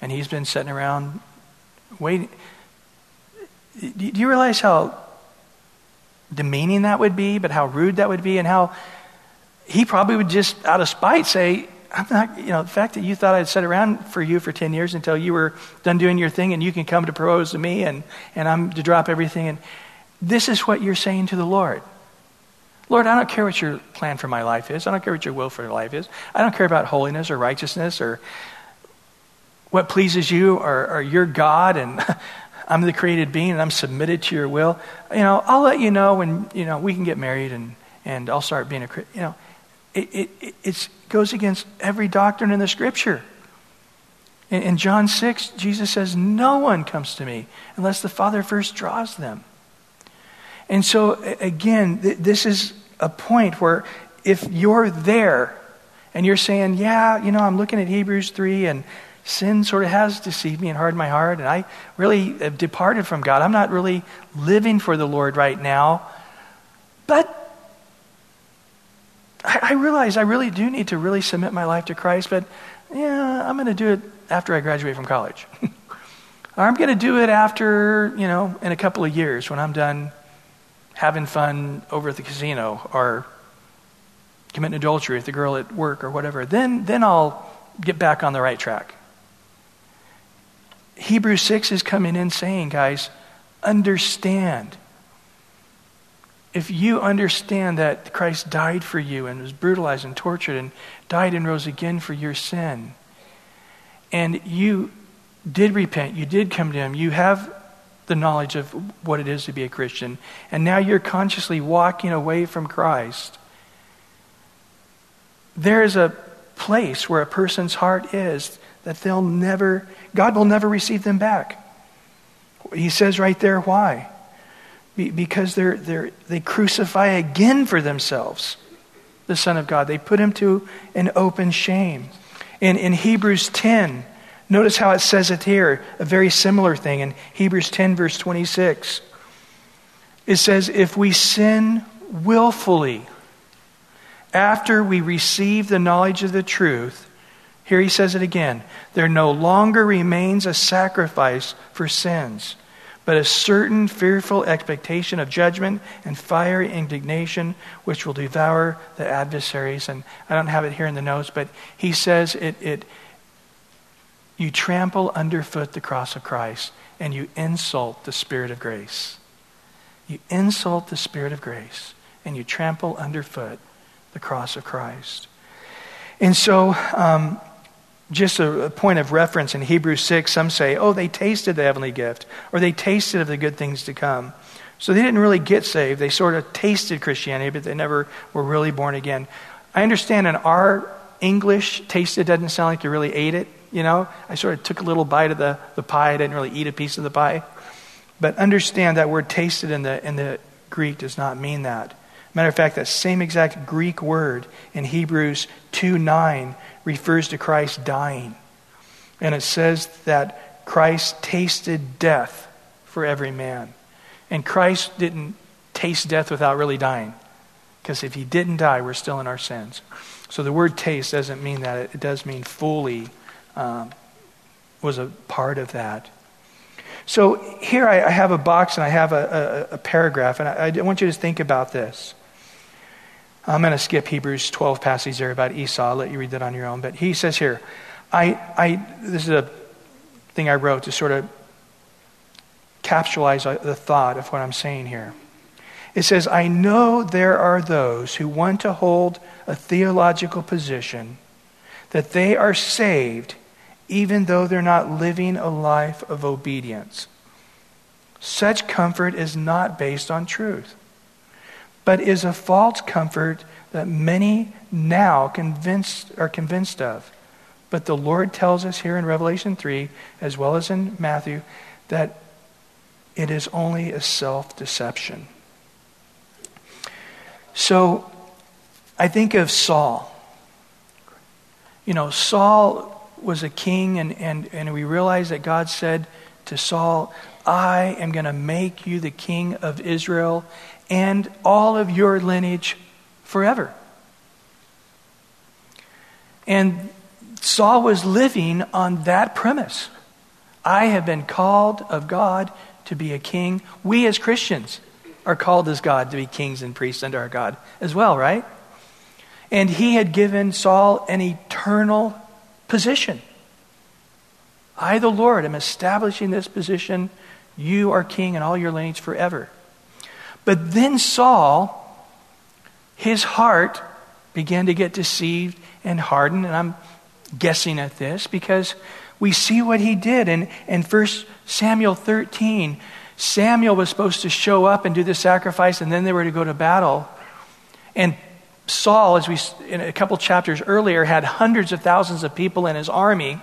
and he's been sitting around waiting. Do you realize how demeaning that would be, but how rude that would be, and how he probably would just, out of spite, say, I'm not, you know, the fact that you thought I'd sit around for you for 10 years until you were done doing your thing and you can come to propose to me and, and I'm to drop everything. And this is what you're saying to the Lord. Lord, I don't care what your plan for my life is. I don't care what your will for your life is. I don't care about holiness or righteousness or what pleases you or, or your God and *laughs* I'm the created being and I'm submitted to your will. You know, I'll let you know when, you know, we can get married and, and I'll start being a, you know, it, it, it goes against every doctrine in the scripture. In, in John 6, Jesus says, No one comes to me unless the Father first draws them. And so, again, th- this is a point where if you're there and you're saying, Yeah, you know, I'm looking at Hebrews 3 and sin sort of has deceived me and hardened my heart, and I really have departed from God. I'm not really living for the Lord right now. But I, I realize I really do need to really submit my life to Christ, but yeah, I'm going to do it after I graduate from college. *laughs* I'm going to do it after, you know, in a couple of years when I'm done having fun over at the casino or committing adultery with the girl at work or whatever. Then, then I'll get back on the right track. Hebrews 6 is coming in saying, guys, understand. If you understand that Christ died for you and was brutalized and tortured and died and rose again for your sin, and you did repent, you did come to Him, you have the knowledge of what it is to be a Christian, and now you're consciously walking away from Christ, there is a place where a person's heart is that they'll never, God will never receive them back. He says right there why because they're, they're, they crucify again for themselves the Son of God. They put him to an open shame. In, in Hebrews 10, notice how it says it here, a very similar thing. In Hebrews 10, verse 26, it says, If we sin willfully after we receive the knowledge of the truth, here he says it again, there no longer remains a sacrifice for sins but a certain fearful expectation of judgment and fiery indignation which will devour the adversaries. And I don't have it here in the notes, but he says it, it you trample underfoot the cross of Christ and you insult the Spirit of grace. You insult the Spirit of grace and you trample underfoot the cross of Christ. And so, um, just a, point of reference in Hebrews 6, some say, oh, they tasted the heavenly gift, or they tasted of the good things to come. So they didn't really get saved. They sort of tasted Christianity, but they never were really born again. I understand in our English, tasted doesn't sound like you really ate it. You know, I sort of took a little bite of the, the pie. I didn't really eat a piece of the pie. But understand that word tasted in the, in the Greek does not mean that. Matter of fact, that same exact Greek word in Hebrews 2 9 refers to Christ dying. And it says that Christ tasted death for every man. And Christ didn't taste death without really dying. Because if he didn't die, we're still in our sins. So the word taste doesn't mean that. It does mean fully um, was a part of that. So here I, have a box and I have a, a, a paragraph, and I, I, want you to think about this. I'm going to skip Hebrews 12 passage there about Esau. I'll let you read that on your own. But he says here, I, I, this is a thing I wrote to sort of capsulize uh, the thought of what I'm saying here. It says, I know there are those who want to hold a theological position that they are saved even though they're not living a life of obedience. Such comfort is not based on truth, but is a false comfort that many now convinced, are convinced of. But the Lord tells us here in Revelation 3, as well as in Matthew, that it is only a self deception. So I think of Saul. You know, Saul was a king, and, and, and we realize that God said to Saul, I am going to make you the king of Israel and all of your lineage forever. And Saul was living on that premise. I have been called of God to be a king. We as Christians are called as God to be kings and priests under our God as well, right? And he had given Saul an eternal position. I, the Lord, am establishing this position. You are king in all your lineage forever. But then Saul, his heart began to get deceived and hardened. And I'm guessing at this because we see what he did. And in 1 Samuel 13, Samuel was supposed to show up and do the sacrifice, and then they were to go to battle. And Saul, as we in a couple chapters earlier, had hundreds of thousands of people in his army,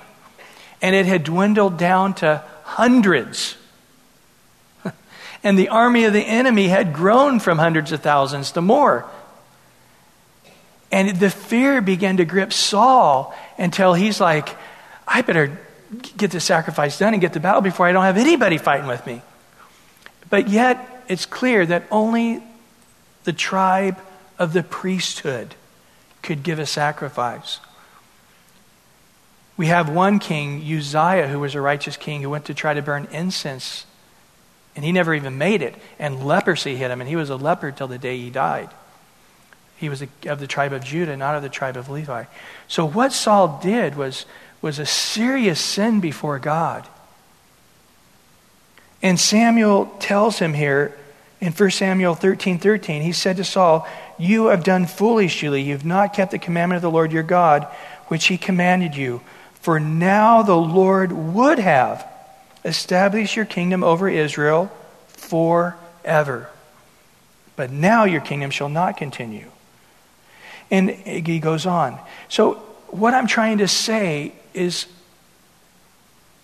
and it had dwindled down to hundreds. *laughs* and the army of the enemy had grown from hundreds of thousands to more. And the fear began to grip Saul until he's like, I better get the sacrifice done and get the battle before I don't have anybody fighting with me. But yet, it's clear that only the tribe of the priesthood could give a sacrifice. We have one king, Uzziah, who was a righteous king, who went to try to burn incense, and he never even made it. And leprosy hit him, and he was a leper till the day he died. He was of the tribe of Judah, not of the tribe of Levi. So what Saul did was, was a serious sin before God. And Samuel tells him here in 1 Samuel 13 13, he said to Saul, You have done foolishly. You've not kept the commandment of the Lord your God, which he commanded you. For now the Lord would have established your kingdom over Israel forever. But now your kingdom shall not continue. And he goes on. So, what I'm trying to say is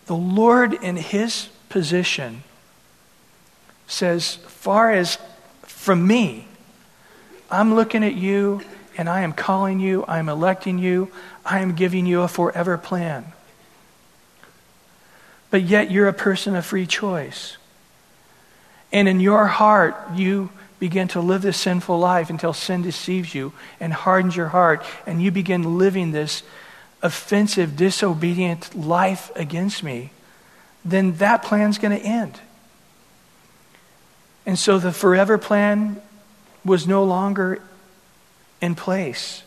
the Lord, in his position, says, Far as from me, I'm looking at you and I am calling you, I'm electing you, I am giving you a forever plan. But yet you're a person of free choice. And in your heart, you begin to live this sinful life until sin deceives you and hardens your heart, and you begin living this offensive, disobedient life against me, then that plan's going to end. And so the forever plan was no longer in place.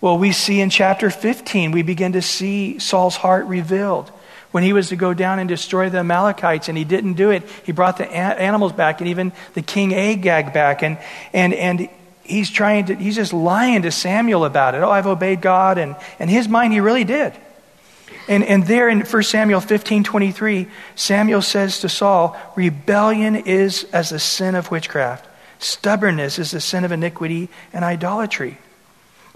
Well, we see in chapter 15, we begin to see Saul's heart revealed. When he was to go down and destroy the Amalekites, and he didn't do it, he brought the animals back and even the king Agag back. And, and, and he's trying to, he's just lying to Samuel about it. Oh, I've obeyed God. And in his mind, he really did. And, and there in 1 Samuel 15 23, Samuel says to Saul, Rebellion is as the sin of witchcraft, stubbornness is the sin of iniquity and idolatry.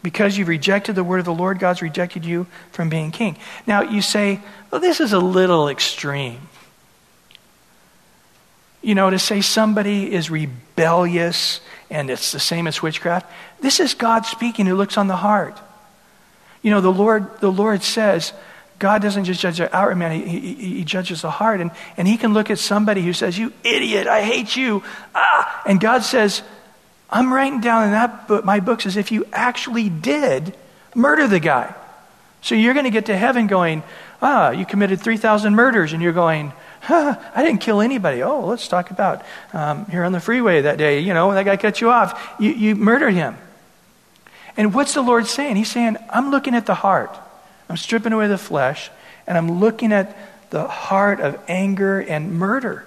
Because you've rejected the word of the Lord, God's rejected you from being king. Now you say, well, this is a little extreme. You know, to say somebody is rebellious and it's the same as witchcraft, this is God speaking who looks on the heart. You know, the Lord, the Lord says, God doesn't just judge the outward man, he, he, he, judges the heart. And, and he can look at somebody who says, You idiot, I hate you. Ah! And God says, I'm writing down in that book, my books as if you actually did murder the guy. So you're going to get to heaven going, Ah, you committed 3,000 murders. And you're going, huh, I didn't kill anybody. Oh, let's talk about um, here on the freeway that day. You know, that guy cut you off. You, you murdered him. And what's the Lord saying? He's saying, I'm looking at the heart. I'm stripping away the flesh, and I'm looking at the heart of anger and murder.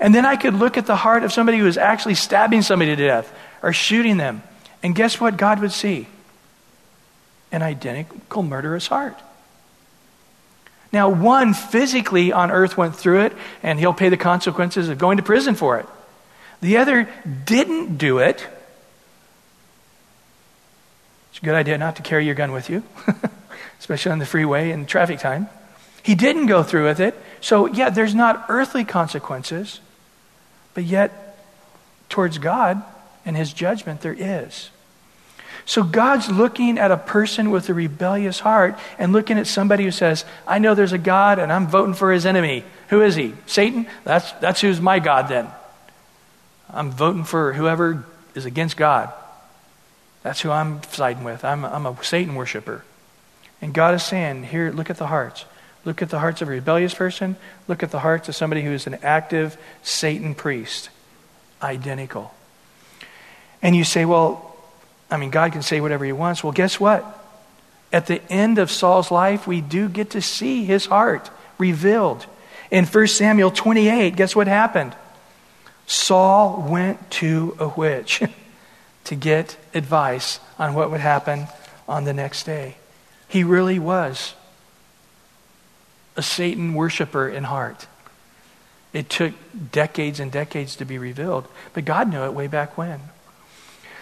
And then I could look at the heart of somebody who is actually stabbing somebody to death or shooting them. And guess what God would see? An identical murderous heart. Now, one physically on earth went through it, and he'll pay the consequences of going to prison for it. The other didn't do it. It's a good idea not to carry your gun with you. *laughs* especially on the freeway in traffic time. He didn't go through with it. So, yeah, there's not earthly consequences, but yet, towards God and his judgment, there is. So, God's looking at a person with a rebellious heart and looking at somebody who says, I know there's a God and I'm voting for his enemy. Who is he? Satan? That's, that's who's my God then. I'm voting for whoever is against God. That's who I'm siding with. I'm, I'm a Satan worshiper. And God is saying, here, look at the hearts. Look at the hearts of a rebellious person. Look at the hearts of somebody who is an active Satan priest. Identical. And you say, well, I mean, God can say whatever he wants. Well, guess what? At the end of Saul's life, we do get to see his heart revealed. In 1 Samuel 28, guess what happened? Saul went to a witch *laughs* to get advice on what would happen on the next day. He really was a Satan worshiper in heart. It took decades and decades to be revealed, but God knew it way back when.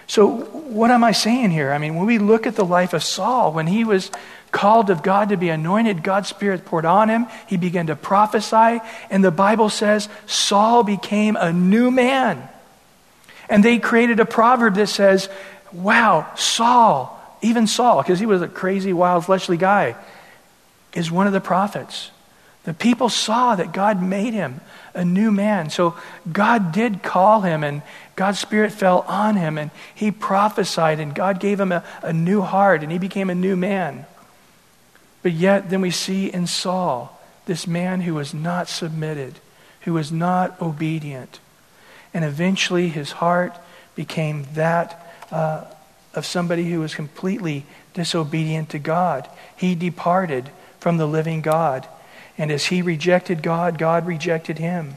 So, what am I saying here? I mean, when we look at the life of Saul, when he was called of God to be anointed, God's Spirit poured on him. He began to prophesy, and the Bible says Saul became a new man. And they created a proverb that says, Wow, Saul, even Saul, because he was a crazy, wild, fleshly guy, is one of the prophets. The people saw that God made him a new man. So God did call him, and God's Spirit fell on him, and he prophesied, and God gave him a, a new heart, and he became a new man. But yet, then we see in Saul this man who was not submitted, who was not obedient. And eventually his heart became that uh, of somebody who was completely disobedient to God. He departed from the living God. And as he rejected God, God rejected him.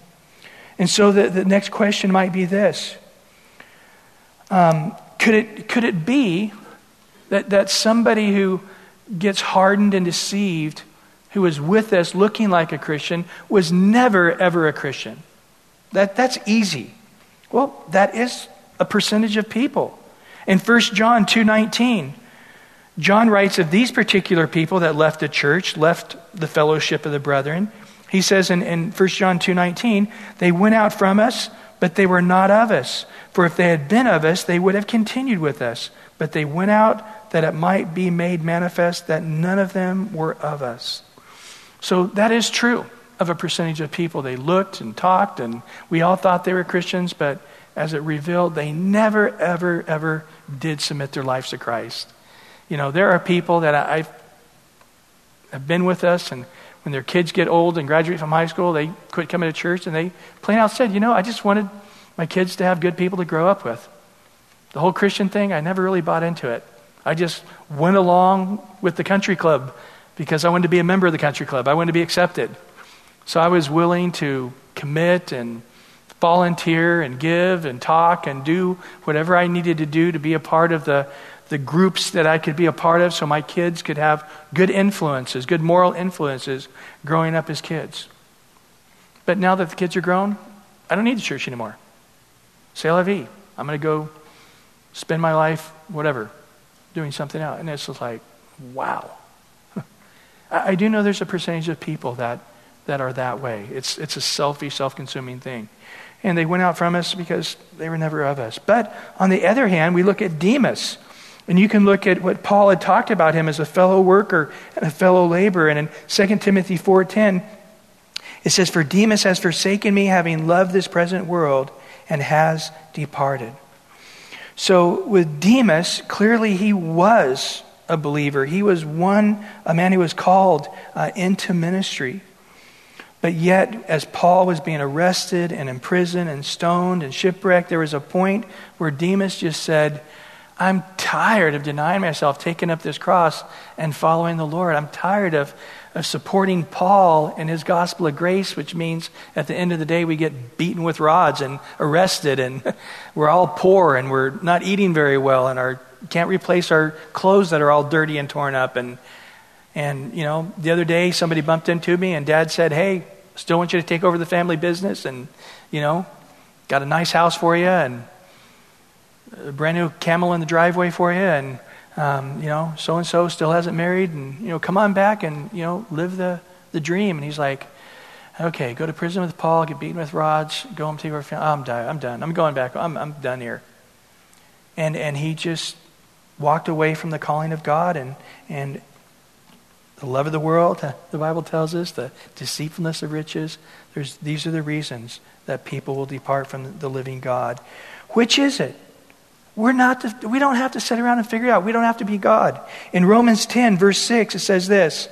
And so the, the next question might be this um, could, it, could it be that, that somebody who gets hardened and deceived, who is with us looking like a Christian, was never, ever a Christian? That, that's easy. Well, that is a percentage of people. In 1 John 2:19, John writes of these particular people that left the church, left the fellowship of the brethren. He says in, in 1 John 2:19, they went out from us, but they were not of us. For if they had been of us, they would have continued with us. But they went out that it might be made manifest that none of them were of us. So that is true of a percentage of people. They looked and talked, and we all thought they were Christians, but as it revealed, they never, ever, ever did submit their lives to Christ. You know, there are people that I've have been with us, and when their kids get old and graduate from high school, they quit coming to church, and they plain out said, you know, I just wanted my kids to have good people to grow up with. The whole Christian thing, I never really bought into it. I just went along with the country club because I wanted to be a member of the country club. I wanted to be accepted. So I was willing to commit and volunteer and give and talk and do whatever I needed to do to be a part of the, the groups that I could be a part of so my kids could have good influences, good moral influences growing up as kids. But now that the kids are grown, I don't need the church anymore. C'est la vie. I'm going to go spend my life, whatever, doing something else. And it's just like, wow. *laughs* I, I do know there's a percentage of people that, that are that way. It's, it's a selfish, self consuming thing. And they went out from us because they were never of us. But on the other hand, we look at Demas. And you can look at what Paul had talked about him as a fellow worker and a fellow laborer. And in 2 Timothy 4.10, it says, For Demas has forsaken me, having loved this present world, and has departed. So with Demas, clearly he was a believer. He was one, a man who was called uh, into ministry. But yet, as Paul was being arrested and imprisoned and stoned and shipwrecked, there was a point where Demas just said, I'm tired of denying myself, taking up this cross and following the Lord. I'm tired of, of supporting Paul and his gospel of grace, which means at the end of the day we get beaten with rods and arrested and *laughs* we're all poor and we're not eating very well and our, can't replace our clothes that are all dirty and torn up. And, and, you know, the other day somebody bumped into me and dad said, Hey, still want you to take over the family business and, you know, got a nice house for you and a brand new camel in the driveway for you, and um, you know, so and so still hasn't married, and you know, come on back and you know, live the the dream. And he's like, okay, go to prison with Paul, get beaten with rods, go home, take over family. I'm done. I'm done. I'm going back. I'm I'm done here. And and he just walked away from the calling of God and and the love of the world, uh, the Bible tells us, the deceitfulness of riches. There's, these are the reasons that people will depart from the living God. Which is it? We're not to, we don't have to sit around and figure it out. We don't have to be God. In Romans 10, verse 6, it says this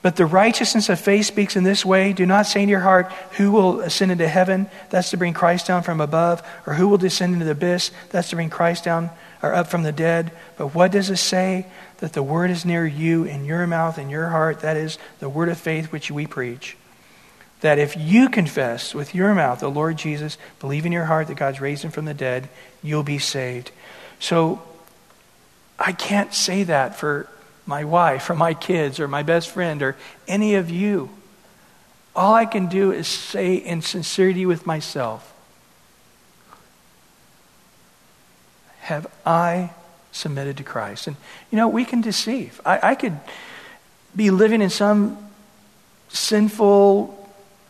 But the righteousness of faith speaks in this way Do not say in your heart, Who will ascend into heaven? That's to bring Christ down from above. Or who will descend into the abyss? That's to bring Christ down or up from the dead. But what does it say? That the word is near you, in your mouth, and your heart. That is the word of faith which we preach that if you confess with your mouth the Lord Jesus, believe in your heart that God's raised him from the dead, you'll be saved. So I can't say that for my wife or my kids or my best friend or any of you. All I can do is say in sincerity with myself Have I submitted to Christ? And, you know, we can deceive. I, I could be living in some sinful,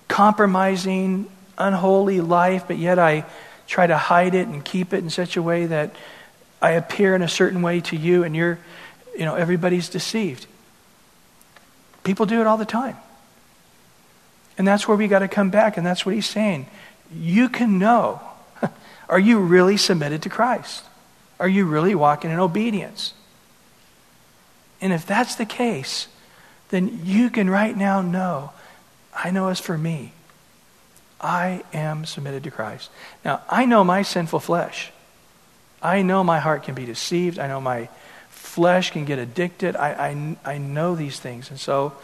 compromising, unholy life, but yet I try to hide it and keep it in such a way that I appear in a certain way to you and you're, you know, everybody's deceived. People do it all the time. And that's where we got to come back, and that's what he's saying. You can know *laughs* are you really submitted to Christ? Are you really walking in obedience? And if that's the case, then you can right now know I know as for me, I am submitted to Christ. Now, I know my sinful flesh. I know my heart can be deceived. I know my flesh can get addicted. I, I, I know these things. And so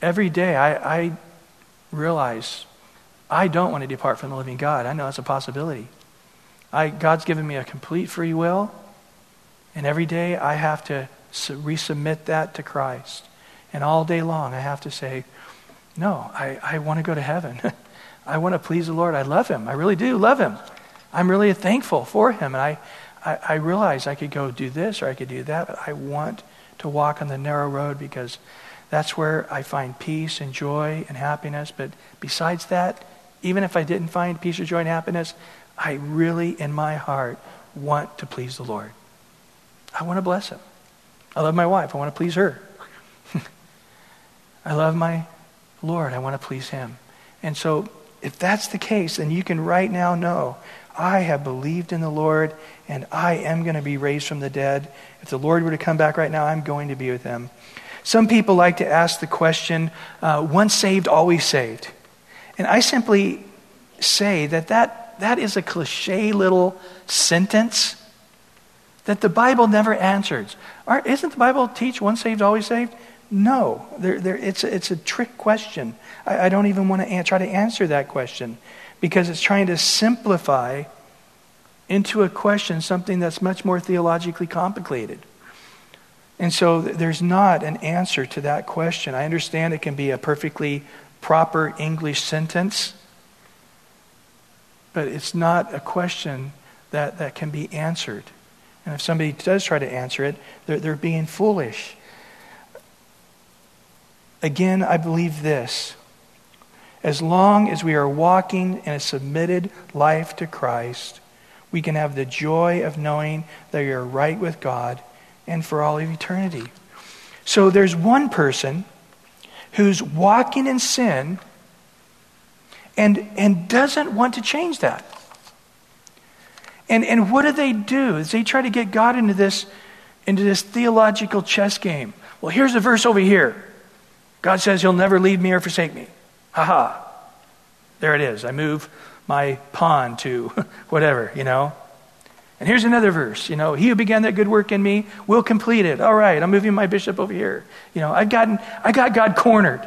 every day I, I realize I don't want to depart from the living God. I know it's a possibility. I, God's given me a complete free will. And every day I have to resubmit that to Christ. And all day long I have to say, no, I, I want to go to heaven. *laughs* I want to please the Lord. I love him. I really do love him. I'm really thankful for him. And I, I, I realize I could go do this or I could do that, but I want to walk on the narrow road because that's where I find peace and joy and happiness. But besides that, even if I didn't find peace or joy and happiness, I really, in my heart, want to please the Lord. I want to bless him. I love my wife. I want to please her. *laughs* I love my Lord, I want to please him. And so, if that's the case, then you can right now know I have believed in the Lord and I am going to be raised from the dead. If the Lord were to come back right now, I'm going to be with him. Some people like to ask the question uh, once saved, always saved. And I simply say that, that that is a cliche little sentence that the Bible never answers. Isn't the Bible teach once saved, always saved? No, it's, a, it's a trick question. I, I don't even want to an- try to answer that question because it's trying to simplify into a question something that's much more theologically complicated. And so there's not an answer to that question. I understand it can be a perfectly proper English sentence, but it's not a question that, that can be answered. And if somebody does try to answer it, they're, they're being foolish. Again, I believe this. As long as we are walking in a submitted life to Christ, we can have the joy of knowing that you're right with God and for all of eternity. So there's one person who's walking in sin and, and doesn't want to change that. And, and what do they do? They try to get God into this, into this theological chess game. Well, here's a verse over here. God says he'll never leave me or forsake me. Ha ha. There it is. I move my pawn to *laughs* whatever, you know. And here's another verse, you know, he who began that good work in me will complete it. All right, I'm moving my bishop over here. You know, I've gotten, I got God cornered.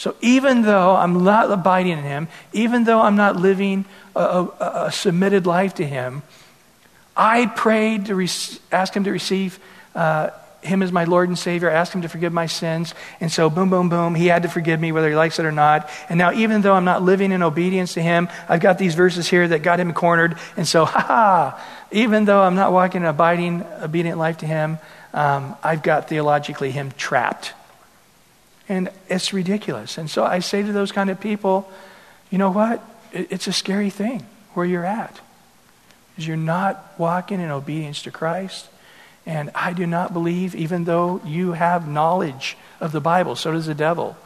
So even though I'm not abiding in him, even though I'm not living a, a, a submitted life to him, I prayed to re- ask him to receive uh, him as my Lord and Savior. ask him to forgive my sins. And so, boom, boom, boom, he had to forgive me whether he likes it or not. And now, even though I'm not living in obedience to him, I've got these verses here that got him cornered. And so, *laughs* ha ha, even though I'm not walking an abiding, obedient life to him, um, I've got theologically him trapped. And it's ridiculous. And so I say to those kind of people, you know what? It's a scary thing where you're at. You're not walking in obedience to Christ and I do not believe, even though you have knowledge of the Bible, so does the devil.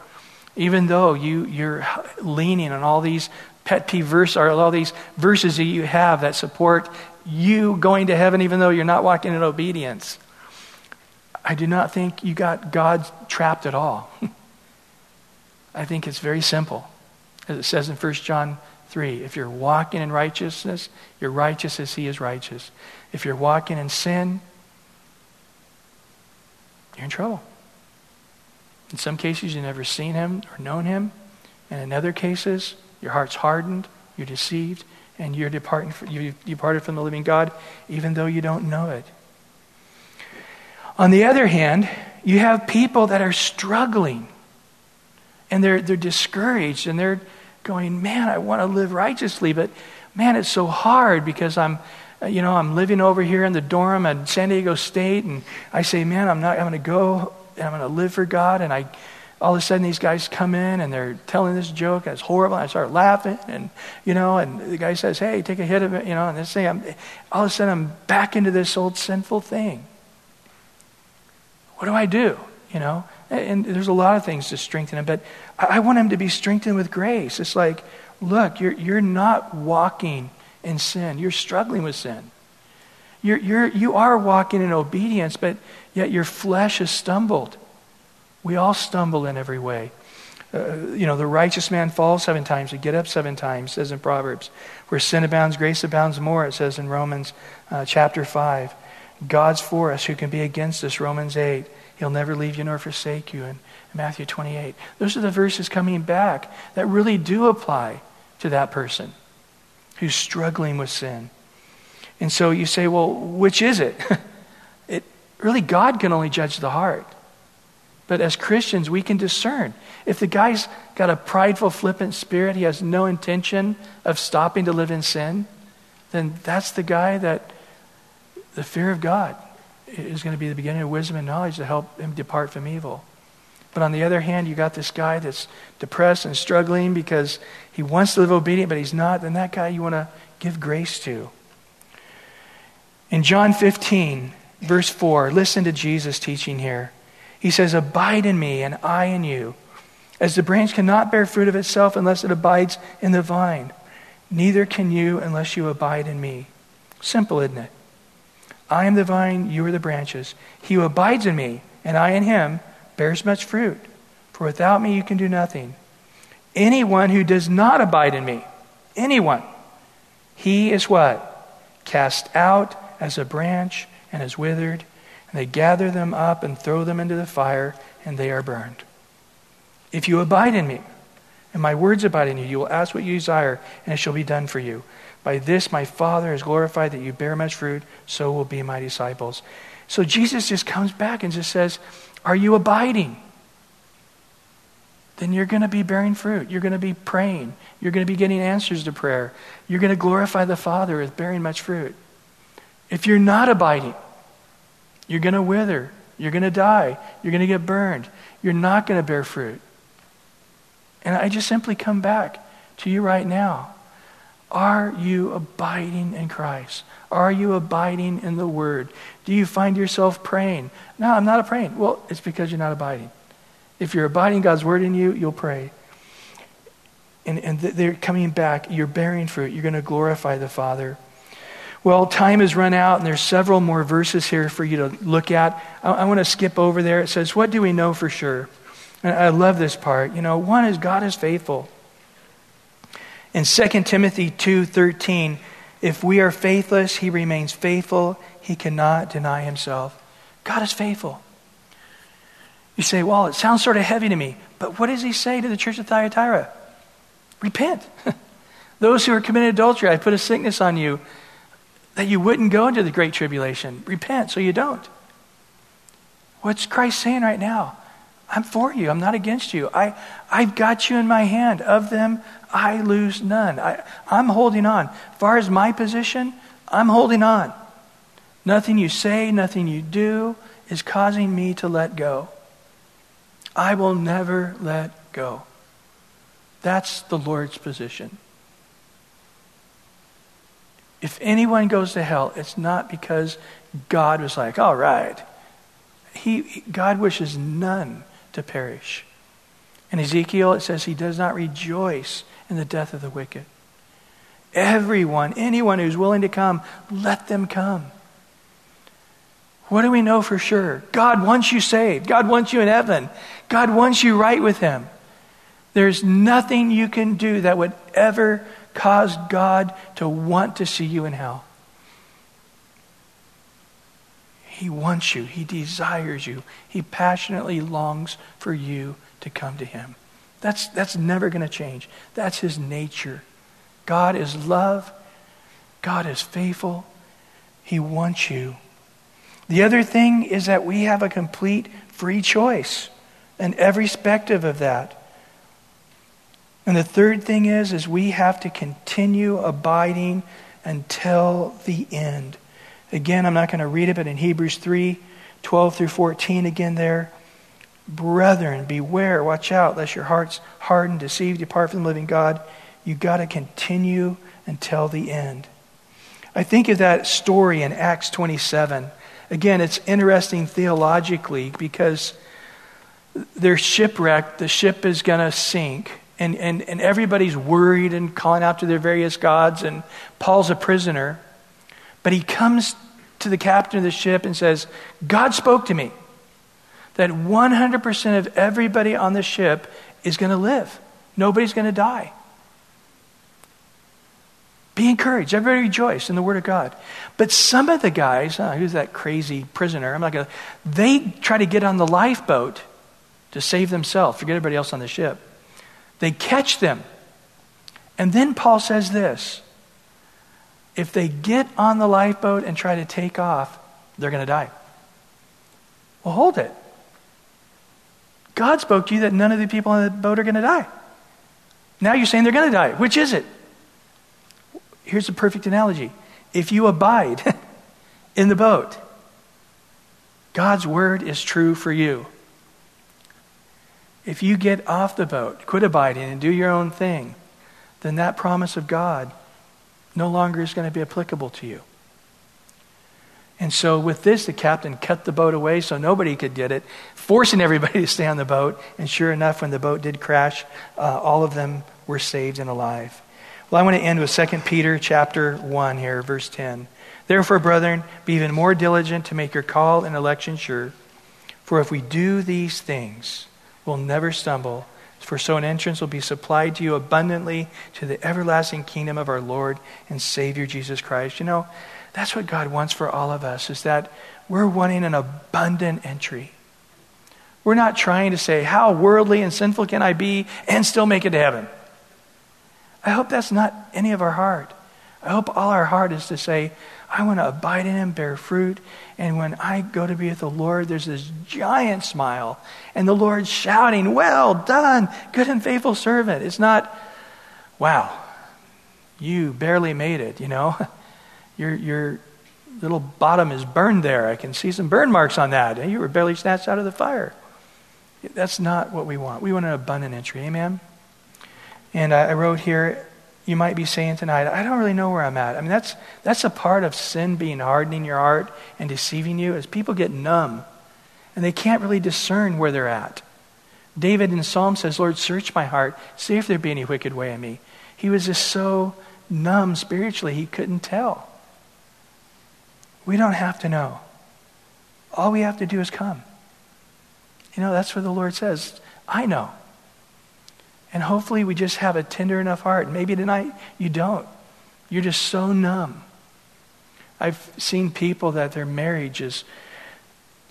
Even though you, you're leaning on all these pet peeve verses, or all these verses that you have that support you going to heaven, even though you're not walking in obedience. I do not think you got God trapped at all. *laughs* I think it's very simple. As it says in 1 John 3 if you're walking in righteousness, you're righteous as he is righteous. If you're walking in sin, you're in trouble. In some cases, you've never seen him or known him. And in other cases, your heart's hardened, you're deceived, and you're departing, you departed from the living God, even though you don't know it. On the other hand, you have people that are struggling and they're, they're discouraged and they're going, Man, I want to live righteously, but man, it's so hard because I'm uh, you know, I'm living over here in the dorm at San Diego State, and I say, man, I'm not, I'm going to go, and I'm going to live for God, and I, all of a sudden these guys come in and they're telling this joke, and it's horrible, and I start laughing, and, you know, and the guy says, hey, take a hit of it, you know, and this thing, I'm, all of a sudden I'm back into this old sinful thing. What do I do, you know? And there's a lot of things to strengthen him, but I want him to be strengthened with grace. It's like, look, you're, you're not walking in sin. You're struggling with sin. You're, you're, you are walking in obedience, but yet your flesh has stumbled. We all stumble in every way. Uh, you know, the righteous man falls seven times, he get up seven times, says in Proverbs. Where sin abounds, grace abounds more, it says in Romans uh, chapter 5. God's for us, who can be against us, Romans 8. He'll never leave you nor forsake you in Matthew 28. Those are the verses coming back that really do apply to that person who's struggling with sin. And so you say, well, which is it? *laughs* it really, God can only judge the heart. But as Christians, we can discern. If the guy's got a prideful, flippant spirit, he has no intention of stopping to live in sin, then that's the guy that the fear of God is going to be the beginning of wisdom and knowledge to help him depart from evil. But on the other hand, you got this guy that's depressed and struggling because he wants to live obedient, but he's not. Then that guy you want to give grace to. In John 15, verse 4, listen to Jesus' teaching here. He says, Abide in me, and I in you. As the branch cannot bear fruit of itself unless it abides in the vine, neither can you unless you abide in me. Simple, isn't it? I am the vine, you are the branches. He who abides in me, and I in him, bears much fruit. For without me you can do nothing. Anyone who does not abide in me, anyone, he is what? Cast out as a branch and is withered, and they gather them up and throw them into the fire, and they are burned. If you abide in me, and my words abide in you, you will ask what you desire, and it shall be done for you. By this my Father is glorified that you bear much fruit, so will be my disciples. So Jesus just comes back and just says, Are you abiding? Then you're going to be bearing fruit. You're going to be praying. You're going to be getting answers to prayer. You're going to glorify the Father with bearing much fruit. If you're not abiding, you're going to wither. You're going to die. You're going to get burned. You're not going to bear fruit. And I just simply come back to you right now. Are you abiding in Christ? Are you abiding in the Word? Do you find yourself praying? No, I'm not praying. Well, it's because you're not abiding. If you're abiding God's Word in you, you'll pray. And, and they're coming back. You're bearing fruit. You're going to glorify the Father. Well, time has run out, and there's several more verses here for you to look at. I, I want to skip over there. It says, What do we know for sure? And I love this part. You know, one is God is faithful. In 2 Timothy 2:13, if we are faithless, he remains faithful. He cannot deny himself. God is faithful. You say, well, it sounds sort of heavy to me. But what does he say to the church of Thyatira? Repent. *laughs* Those who are committing adultery, I put a sickness on you that you wouldn't go into the great tribulation. Repent so you don't. What's Christ saying right now? I'm for you. I'm not against you. I, I've got you in my hand. Of them, I lose none. I, I'm holding on. As far as my position, I'm holding on. Nothing you say, nothing you do is causing me to let go. I will never let go. That's the Lord's position. If anyone goes to hell, it's not because God was like, all right. He, God wishes none to perish. In Ezekiel, it says he does not rejoice in the death of the wicked. Everyone, anyone who's willing to come, let them come. What do we know for sure? God wants you saved. God wants you in heaven. God wants you right with Him. There's nothing you can do that would ever cause God to want to see you in hell. He wants you. He desires you. He passionately longs for you to come to Him. That's, that's never going to change. That's His nature. God is love. God is faithful. He wants you. The other thing is that we have a complete free choice and every perspective of that. And the third thing is is we have to continue abiding until the end. Again, I'm not going to read it, but in Hebrews 3 12 through 14, again there. Brethren, beware, watch out, lest your hearts harden, deceive, depart from the living God. You've got to continue until the end. I think of that story in Acts 27. Again, it's interesting theologically because they're shipwrecked, the ship is going to sink and, and, and everybody's worried and calling out to their various gods, and Paul's a prisoner. But he comes to the captain of the ship and says, God spoke to me that 100% of everybody on the ship is going to live. Nobody's going to die. Be encouraged. Everybody rejoice in the Word of God. But some of the guys, uh, who's that crazy prisoner? I'm not going to, they try to get on the lifeboat to save themselves. Forget everybody else on the ship. They catch them. And then Paul says this if they get on the lifeboat and try to take off, they're going to die. Well, hold it. God spoke to you that none of the people on the boat are going to die. Now you're saying they're going to die. Which is it? Here's a perfect analogy. If you abide *laughs* in the boat, God's word is true for you. If you get off the boat, quit abiding, and do your own thing, then that promise of God no longer is going to be applicable to you. And so, with this, the captain cut the boat away so nobody could get it, forcing everybody *laughs* to stay on the boat. And sure enough, when the boat did crash, uh, all of them were saved and alive. Well, I want to end with 2 Peter chapter 1 here, verse 10. Therefore, brethren, be even more diligent to make your call and election sure. For if we do these things, we'll never stumble, for so an entrance will be supplied to you abundantly to the everlasting kingdom of our Lord and Savior Jesus Christ. You know, that's what God wants for all of us, is that we're wanting an abundant entry. We're not trying to say, how worldly and sinful can I be and still make it to heaven? I hope that's not any of our heart. I hope all our heart is to say, I want to abide in him, bear fruit. And when I go to be with the Lord, there's this giant smile. And the Lord shouting, Well done, good and faithful servant. It's not, wow, you barely made it, you know. *laughs* Your, your little bottom is burned there. I can see some burn marks on that. Eh, you were barely snatched out of the fire. That's not what we want. We want an abundant entry. Amen? And I wrote here, you might be saying tonight, I don't really know where I'm at. I mean, that's, that's a part of sin being hardening your heart and deceiving you, as people get numb and they can't really discern where they're at. David in Psalm says, Lord, search my heart, see if there be any wicked way in me. He was just so numb spiritually, he couldn't tell. We don't have to know. All we have to do is come. You know, that's what the Lord says. I know. And hopefully we just have a tender enough heart. Maybe tonight you don't. You're just so numb. I've seen people that their marriage is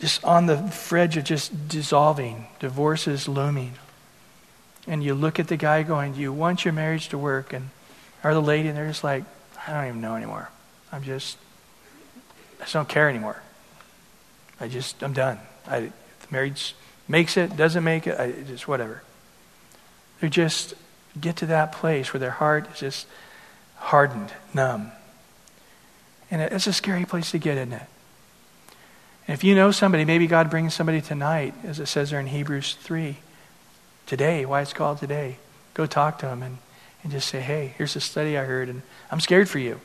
just on the fridge of just dissolving, divorce is looming. And you look at the guy going, you want your marriage to work? And or the lady, and they're just like, I don't even know anymore. I'm just, I just don't care anymore. I just, I'm done. I, the marriage makes it, doesn't make it, I, just whatever. They just get to that place where their heart is just hardened, numb. And it's a scary place to get, isn't it? And if you know somebody, maybe God brings somebody tonight, as it says there in Hebrews 3, today, why it's called today. Go talk to them and, and just say, hey, here's a study I heard, and I'm scared for you.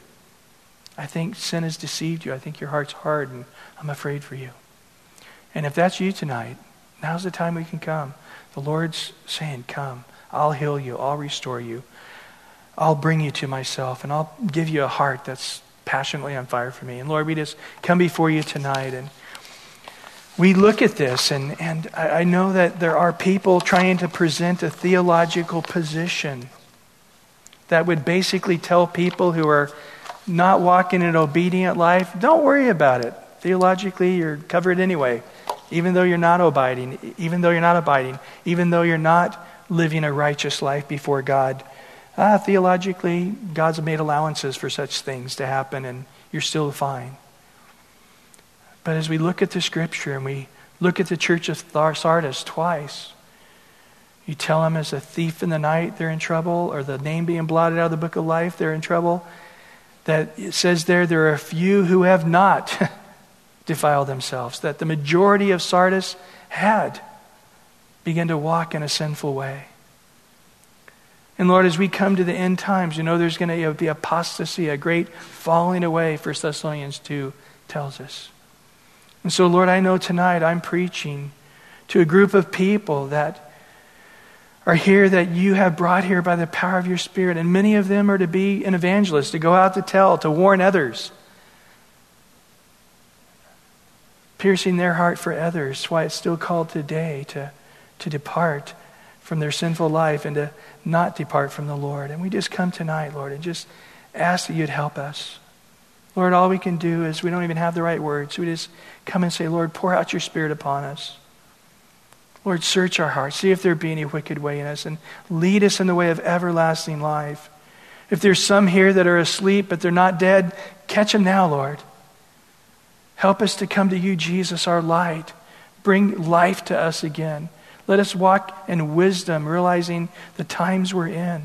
I think sin has deceived you. I think your heart's hard, and I'm afraid for you. And if that's you tonight, now's the time we can come. The Lord's saying, Come. I'll heal you. I'll restore you. I'll bring you to myself, and I'll give you a heart that's passionately on fire for me. And Lord, we just come before you tonight and we look at this, and, and I, I know that there are people trying to present a theological position that would basically tell people who are not walking in an obedient life, don't worry about it. Theologically, you're covered anyway, even though you're not abiding, even though you're not abiding, even though you're not living a righteous life before God. Ah, theologically, God's made allowances for such things to happen, and you're still fine. But as we look at the scripture and we look at the church of Sardis twice, you tell them as a thief in the night they're in trouble, or the name being blotted out of the book of life, they're in trouble. That it says there, there are a few who have not *laughs* defiled themselves, that the majority of Sardis had begin to walk in a sinful way. And Lord, as we come to the end times, you know there's going to be apostasy, a great falling away, 1 Thessalonians 2 tells us. And so, Lord, I know tonight I'm preaching to a group of people that are here that you have brought here by the power of your Spirit. And many of them are to be an evangelist, to go out to tell, to warn others, piercing their heart for others. Why it's still called today to to depart from their sinful life and to not depart from the Lord. And we just come tonight, Lord, and just ask that you'd help us. Lord, all we can do is we don't even have the right words. We just come and say, Lord, pour out your Spirit upon us. Lord, search our hearts. See if there be any wicked way in us and lead us in the way of everlasting life. If there's some here that are asleep but they're not dead, catch them now, Lord. Help us to come to you, Jesus, our light. Bring life to us again. Let us walk in wisdom, realizing the times we're in.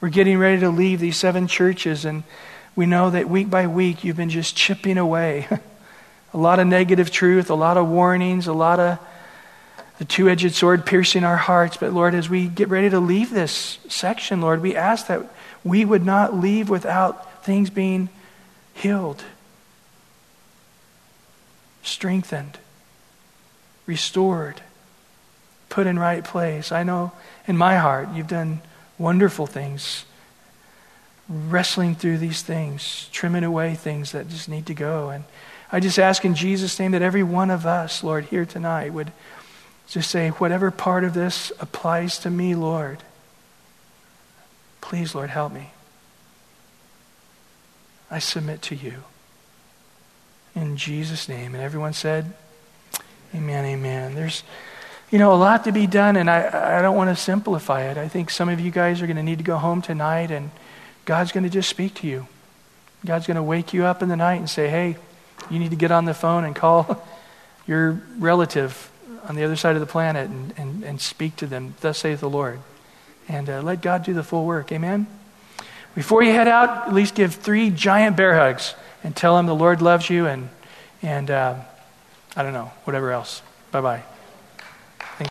We're getting ready to leave these seven churches, and we know that week by week you've been just chipping away. *laughs* a lot of negative truth, a lot of warnings, a lot of the two edged sword piercing our hearts. But Lord, as we get ready to leave this section, Lord, we ask that we would not leave without things being healed, strengthened, restored put in right place. I know in my heart you've done wonderful things, wrestling through these things, trimming away things that just need to go. And I just ask in Jesus' name that every one of us, Lord, here tonight would just say, whatever part of this applies to me, Lord, please, Lord, help me. I submit to you. In Jesus' name. And everyone said, Amen, amen. There's you know, a lot to be done, and I, I don't want to simplify it. I think some of you guys are going to need to go home tonight and God's going to just speak to you. God's going to wake you up in the night and say, hey, you need to get on the phone and call *laughs* your relative on the other side of the planet and, and, and speak to them. Thus saith the Lord. And uh, let God do the full work. Amen? Before you head out, at least give three giant bear hugs and tell them the Lord loves you and, and uh, I don't know, whatever else. Bye bye.